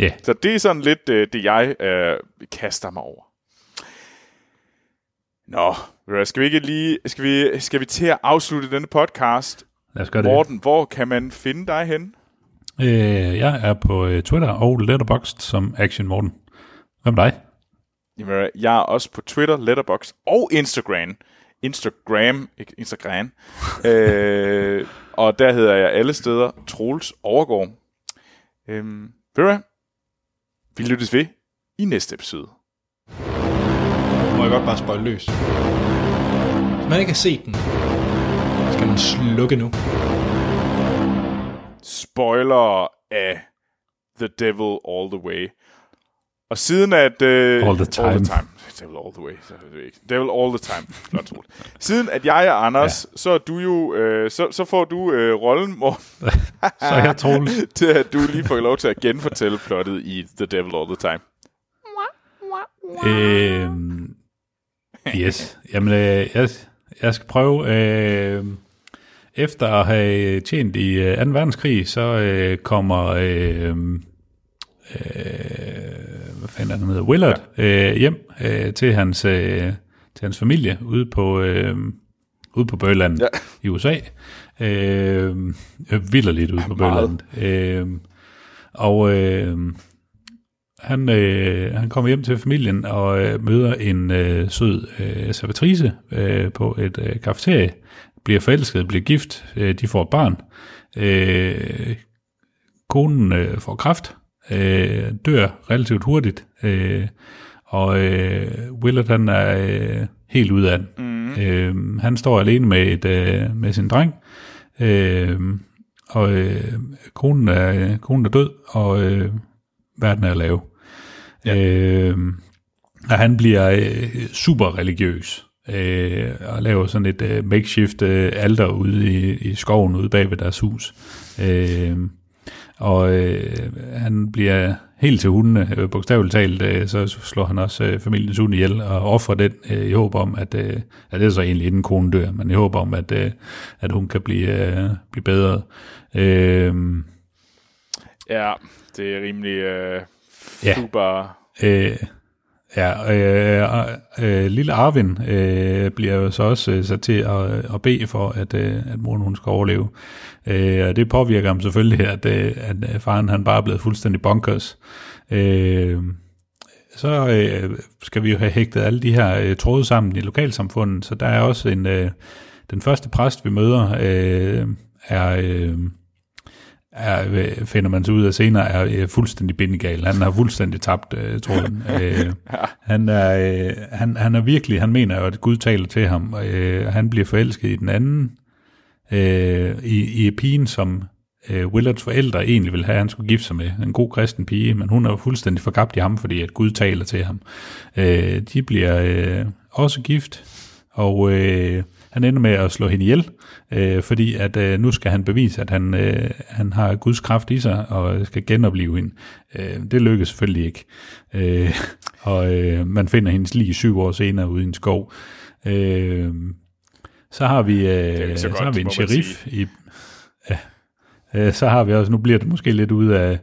Ja. Så det er sådan lidt øh, det, jeg øh, kaster mig over. Nå, skal vi ikke lige, skal vi, skal vi til at afslutte denne podcast? Lad os gøre det. Morten, hvor kan man finde dig hen? Øh, jeg er på øh, Twitter og Letterboxd som Action Morten. Hvem er dig? Jamen, jeg er også på Twitter, Letterboxd og Instagram. Instagram, ikke Instagram. øh, og der hedder jeg alle steder Troels Overgaard. Øhm, ved du hvad? Vi lyttes ved i næste episode. Må jeg godt bare spøjle løs. Hvis man ikke har set den, skal man slukke nu. Spoiler af The Devil All The Way. Og siden at... Øh, All the time. All the time. Devil all the way. Devil all the time. Flot troligt. Siden at jeg er Anders, ja. så er du jo... Øh, så, så får du øh, rollen, Morten, Så jeg Troels. til at du lige får lov til at genfortælle plottet i The Devil All the Time. Øhm, yes. Jamen, øh, jeg, jeg skal prøve... Øh, efter at have tjent i øh, 2. verdenskrig, så øh, kommer... Øh, øh, fanden han hedder? Willard øh, hjem øh, til, hans, øh, til hans familie ude på, øh, ude på Bøgelandet Ja. ja. i USA. Øh, vildt ude på. Bøgelandet. Øh, og øh, han, øh, han kommer hjem til familien og øh, møder en øh, sød øh, servitrice øh, på et øh, kafeterie, bliver forelsket, bliver gift, øh, de får et barn. Øh, konen øh, får kræft, øh, dør relativt hurtigt, øh, og øh, Willard han er øh, helt ude af den. Mm. Øh, han står alene med, et, øh, med sin dreng, øh, og øh, konen, er, konen er død, og øh, verden er lav. Ja. Øh, og han bliver øh, super religiøs øh, og laver sådan et øh, makeshift øh, alter ude i, i skoven ude bag ved deres hus. Øh, og øh, han bliver helt til hundene, øh, bogstaveligt talt, øh, så slår han også øh, familiens hund ihjel og offrer den øh, i håb om, at, øh, at det er så egentlig inden konen dør, men i håb om, at, øh, at hun kan blive, øh, blive bedre. Øh, Ja, det er rimelig øh, Ja. super... Øh, ja, øh, øh, øh, lille Arvin øh, bliver jo så også øh, sat til at, at bede for, at, øh, at moren hun skal overleve. Øh, og det påvirker ham selvfølgelig, at, øh, at øh, faren han bare er blevet fuldstændig bonkers. Øh, så øh, skal vi jo have hægtet alle de her øh, tråde sammen i lokalsamfundet, så der er også en... Øh, den første præst, vi møder, øh, er... Øh, er, øh, finder man så ud af senere, er øh, fuldstændig bindegal. Han har fuldstændig tabt øh, tråden. øh, han, er, øh, han, han er virkelig, han mener jo, at Gud taler til ham, og øh, han bliver forelsket i den anden, øh, i, i pigen, som øh, Willards forældre egentlig vil have, at han skulle gifte sig med. En god kristen pige, men hun er jo fuldstændig forgabt i ham, fordi at Gud taler til ham. Øh, de bliver øh, også gift, og øh, han ender med at slå hende ihjel, øh, fordi at øh, nu skal han bevise, at han, øh, han har Guds kraft i sig, og skal genopleve hende. Øh, det lykkes selvfølgelig ikke. Øh, og øh, man finder hendes lige syv år senere ude i en skov. Øh, så har vi, øh, så godt, så har vi en sheriff i... Ja, øh, så har vi også, nu bliver det måske lidt ude af,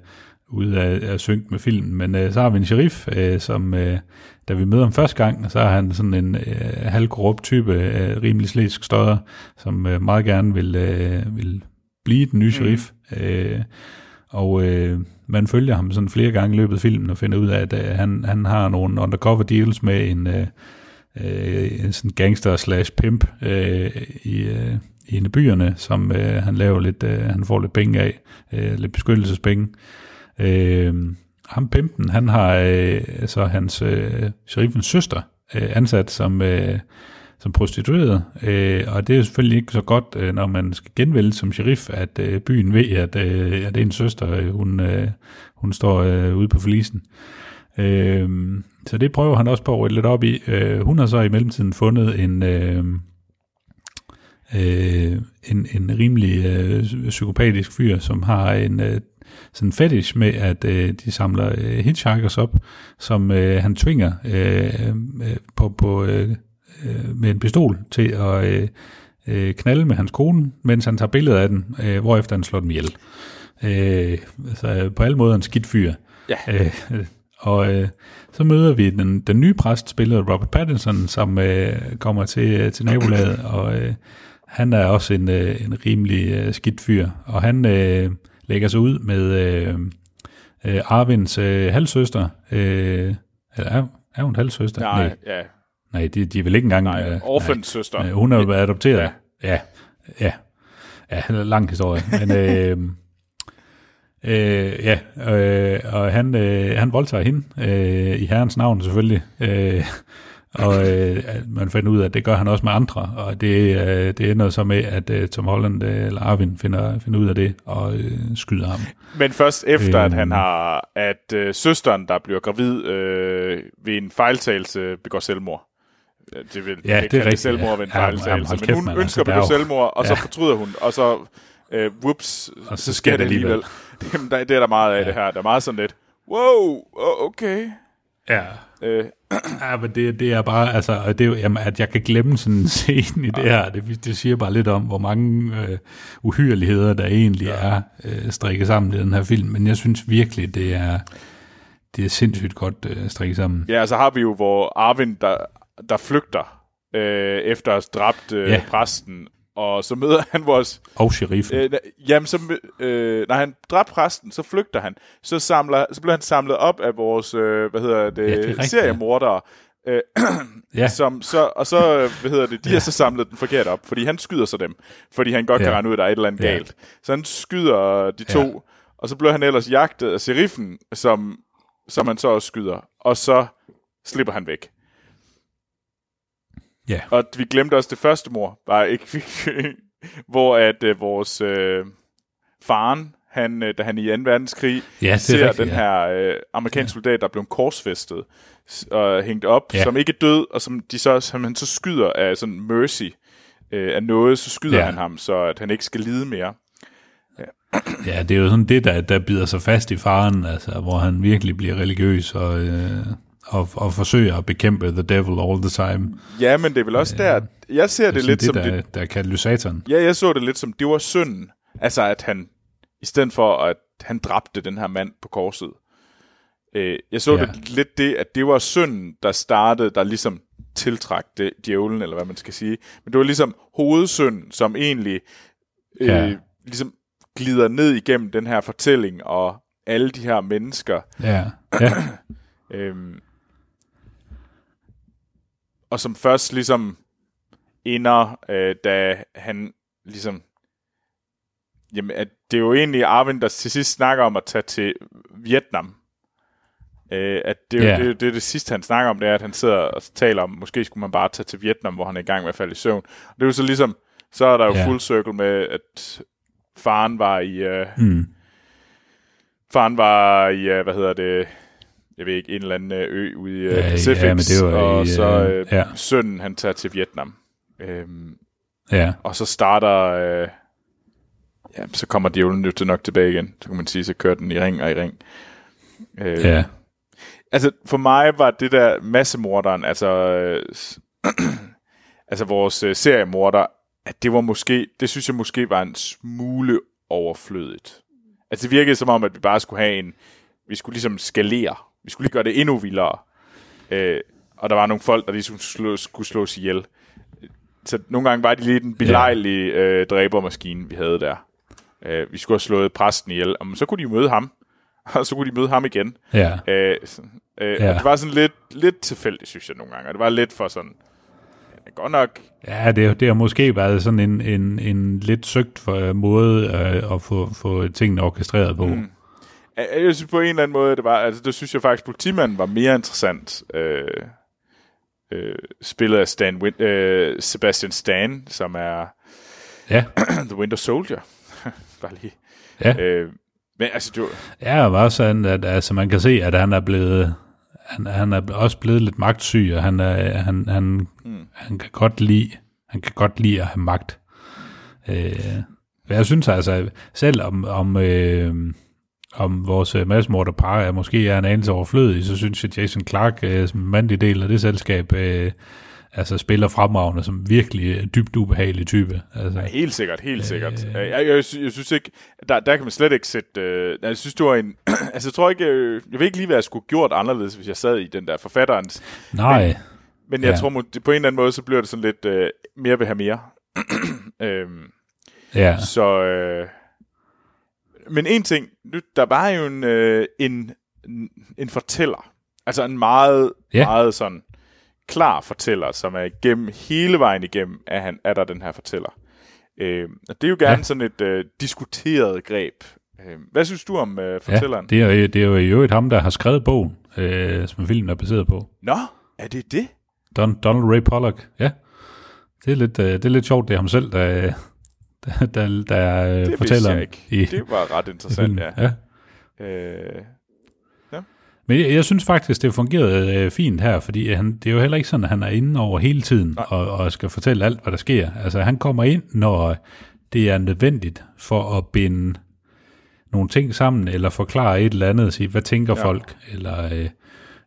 ude af, af synk med filmen, men øh, så har vi en sheriff, øh, som øh, da vi møder ham første gang, så er han sådan en øh, halvkorrupt type, øh, rimelig slæsk støder, som øh, meget gerne vil, øh, vil blive den nye sheriff. Mm. Øh, og øh, man følger ham sådan flere gange i løbet af filmen og finder ud af, at øh, han, han har nogle undercover deals med en, øh, øh, en sådan gangster slash pimp øh, i, øh, i en af byerne, som øh, han laver lidt, øh, han får lidt penge af, øh, lidt beskyttelsespenge. Øh, Øh, ham pimpen, han har øh, så hans øh, sheriffens søster øh, ansat som, øh, som prostitueret, øh, og det er selvfølgelig ikke så godt, øh, når man skal genvælge som sheriff, at øh, byen ved, at, øh, at det er en søster, øh, hun, øh, hun står øh, ude på forlisen. Øh, så det prøver han også på at rydde lidt op i. Øh, hun har så i mellemtiden fundet en... Øh, øh, en, en rimelig øh, psykopatisk fyr, som har en øh, sådan fetish med, at øh, de samler øh, hitchhikers op, som øh, han tvinger øh, øh, på, på, øh, øh, med en pistol til at øh, øh, knalde med hans kone, mens han tager billeder af den, øh, hvorefter han slår dem ihjel. Øh, så på alle måder en skidt fyr. Ja. Øh, og øh, så møder vi den, den nye præst, spillet Robert Pattinson, som øh, kommer til, til nabolaget, og øh, han er også en, øh, en rimelig øh, skidt fyr, og han øh, lægger sig ud med øh, øh, Arvinds øh, halvsøster. Øh, eller er, er hun halvsøster? Nej, ja. Nej, de, de er vel ikke engang... Nej, øh, orphans søster. Øh, hun er jo været adopteret. Ja. Ja. Ja, ja lang historie. Men øh, øh, ja, øh, og han, øh, han voldtager hende øh, i herrens navn selvfølgelig. Øh, Og øh, at man finder ud af, at det gør han også med andre, og det, øh, det ender så med, at øh, Tom Holland øh, eller Arvin finder, finder ud af det og øh, skyder ham. Men først efter, at Øhm. han har, at øh, søsteren, der bliver gravid øh, ved en fejltagelse, begår selvmord. Ja, Det vil Ja, ikke det er rigtigt, selvmord ja. ved en Ja, fejltagelse, jamen, hold men hun ønsker altså, at der begå selvmord, og så Ja. fortryder hun, og så øh, whoops, Og så, sker det alligevel. Jamen, der, det er der meget af det her. Der er meget sådan lidt, wow, okay. Ja. Øh, Ja, men det, det er bare, altså, det er jo, jamen, at jeg kan glemme sådan en scene i det her, det, det siger bare lidt om, hvor mange øh, uhyreligheder, der egentlig ja. er øh, strikket sammen i den her film, men jeg synes virkelig, det er, det er sindssygt godt øh, strikket sammen. ja, så har vi jo, hvor Arvin, der, der flygter øh, efter at have dræbt øh, Ja. præsten, og så møder han vores Og sheriffen. Øh, jamen, så, øh, når han dræbte præsten, så flygter han. Så, samler, så bliver han samlet op af vores, øh, hvad hedder det, Ja, det rigtigt, seriemordere. Øh, ja, som, så, og så, øh, hvad hedder det, de ja. har så samlet den forkert op, fordi han skyder så dem, fordi han godt kan Ja. regne ud, at der er et eller andet Ja. galt. Så han skyder de to, Ja. og så bliver han ellers jagtet af sheriffen, som, som han så også skyder, og så slipper han væk. Ja, Og vi glemte også det første mor, bare ikke, hvor at øh, vores øh, faren, han, øh, da han i 2. verdenskrig Ja, er ser rigtigt, den ja. her øh, amerikanske soldat, der blev korsfæstet og hængt op, Ja. som ikke er død, og som, de så, som han så skyder af sådan mercy, øh, af noget, så skyder Ja. han ham, så at han ikke skal lide mere. ja, det er jo sådan det, der, der bider sig fast i faren, altså, hvor han virkelig bliver religiøs og, øh, og, og forsøger at bekæmpe the devil all the time. Ja, men det er vel også der, jeg ser det, Det lidt lidt som det, det, der, der er katalysatoren. Ja, jeg så det lidt som, det var synden. Altså, at han, i stedet for at han dræbte den her mand på korset, øh, jeg så Ja. det lidt det, at det var synden, der startede, der ligesom tiltrak det, djævlen, eller hvad man skal sige. Men det var ligesom hovedsynden, som egentlig øh, Ja. ligesom glider ned igennem den her fortælling, og alle de her mennesker, Ja, ja, Øhm, og som først ligesom ender, øh, da han ligesom... Jamen, at det er jo egentlig Arvind, der til sidst snakker om at tage til Vietnam. Øh, at det, er jo Ja. det, det, det, det sidste, han snakker om, det er, at han sidder og taler om, måske skulle man bare tage til Vietnam, hvor han er i gang med at falde i søvn. Og det er jo så ligesom, så er der jo Ja. full circle med, at faren var i... Øh, mm, Faren var i, øh, hvad hedder det, jeg ved ikke, en eller anden øh, ø ude i Ja, ja, Pacific, ja, men det var og i, så øh, øh, ja. sønnen, han tager til Vietnam. Øhm, ja, og så starter, øh, ja, så kommer djævlen jo til nok tilbage igen, så kan man sige, så kører den i ring og i ring. Øh, ja, Altså, for mig var det der massemorderen, altså, øh, altså vores øh, seriemorder, at det var måske, det synes jeg måske var en smule overflødigt. Altså, det virkede som om, at vi bare skulle have en, vi skulle ligesom skalere. Vi skulle lige gøre det endnu vildere. Øh, og der var nogle folk, der ligesom slå, skulle slås ihjel. Så nogle gange var det lidt en belejlig øh, dræbermaskine, vi havde der. Øh, vi skulle have slået præsten ihjel, og så kunne de møde ham, og så kunne de møde ham igen. ja. Øh, sådan, øh, Ja. ja. Det var sådan lidt, lidt tilfældigt, synes jeg nogle gange. Og det var lidt for sådan, godt nok, Ja, det, det har måske været sådan en, en, en lidt søgt for, måde øh, at få, få tingene orkestreret på. Mm. Jeg, synes på en eller anden måde, det var, altså det synes jeg faktisk, politimanden var mere interessant. Øh, øh, spillet af Stan Win- øh, Sebastian Stan, som er Ja, The Winter Soldier. Bare lige. ja. Øh, men altså, var, Ja, og var sådan, at altså, man kan se, at han er blevet han, han er også blevet lidt magtsyg, og han, er, han, han, mm. han kan godt lide han kan godt lide at have magt. Øh, jeg synes altså, selv om, om, øh, om vores øh, massemorderpar er måske er en anelse overflødig, så synes jeg, Jason Clark, øh, som mandlig del af det selskab, øh, altså spiller fremragende som virkelig dybt ubehagelig type. Altså, Helt sikkert, helt sikkert. Øh, jeg, jeg, jeg synes ikke, der, der kan man slet ikke sætte... Øh, jeg synes, det var en... altså, jeg tror ikke... Øh, jeg ved ikke lige, hvad jeg skulle gjort anderledes, hvis jeg sad i den der forfatterens... nej, Men jeg Ja. tror, på en eller anden måde, så bliver det sådan lidt... Øh, mere vil have mere. øhm, ja, så... Øh, men en ting... Der var jo en, øh, en, en fortæller. Altså en meget, Ja. meget sådan klar fortæller, som er igennem hele vejen igennem, er, han, er der den her fortæller. Øh, og det er jo gerne Ja. sådan et øh, diskuteret greb. Øh, hvad synes du om øh, fortælleren? ja det, er, jo- det er jo i øvrigt ham, der har skrevet bogen, øh, som filmen er baseret på. Nå, er det det? Don, Donald Ray Pollock, ja. Det er lidt, øh, det er lidt sjovt, det er ham selv, der, der, der, der Det fortæller jeg ikke. i, Det var ret interessant, ja. ja. Øh, Men jeg, jeg synes faktisk, det fungerede øh, fint her, fordi han, det er jo heller ikke sådan, at han er inde over hele tiden og, og skal fortælle alt, hvad der sker. Altså, han kommer ind, når det er nødvendigt for at binde nogle ting sammen, eller forklare et eller andet, sige, hvad tænker Ja. ja. folk, eller øh,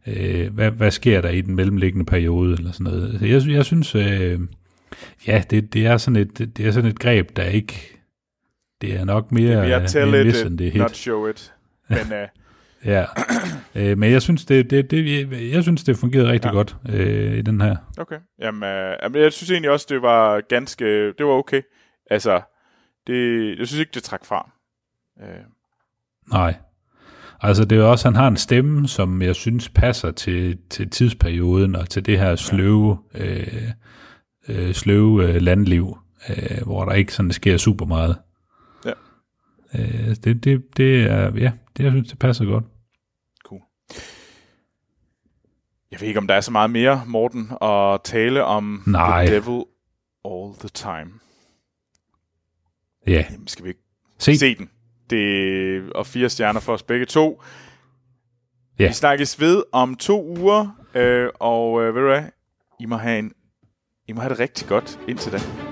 øh, hvad, hvad sker der i den mellemliggende periode, eller sådan noget. Så jeg, jeg synes, øh, ja, det, det, er sådan et, det er sådan et greb, der ikke, det er nok mere, vi er tell mere it, miss, end det er hit. not show it. Men uh, Ja, øh, men jeg synes, det, det, det, jeg, synes, det fungerede rigtig Ja. godt øh, i den her. okay. Jamen, uh, jamen, jeg synes egentlig også, det var ganske... Det var okay. Altså, det, jeg synes ikke, det trak fra. Uh, Nej. Altså, det er også, han har en stemme, som jeg synes passer til, til tidsperioden og til det her sløve, øh, øh, sløve øh, landliv, øh, hvor der ikke sådan sker super meget. Ja. Øh, det, det, det er, ja, det, jeg synes, det passer godt. Cool. Jeg ved ikke, om der er så meget mere, Morten, at tale om Nej. The Devil All the Time. Ja, Jamen, skal vi ikke se. se den? Det og fire stjerner for os begge to. Ja. Vi snakkes ved om to uger, øh, og øh, ved du hvad? I må have en, i må have det rigtig godt indtil da.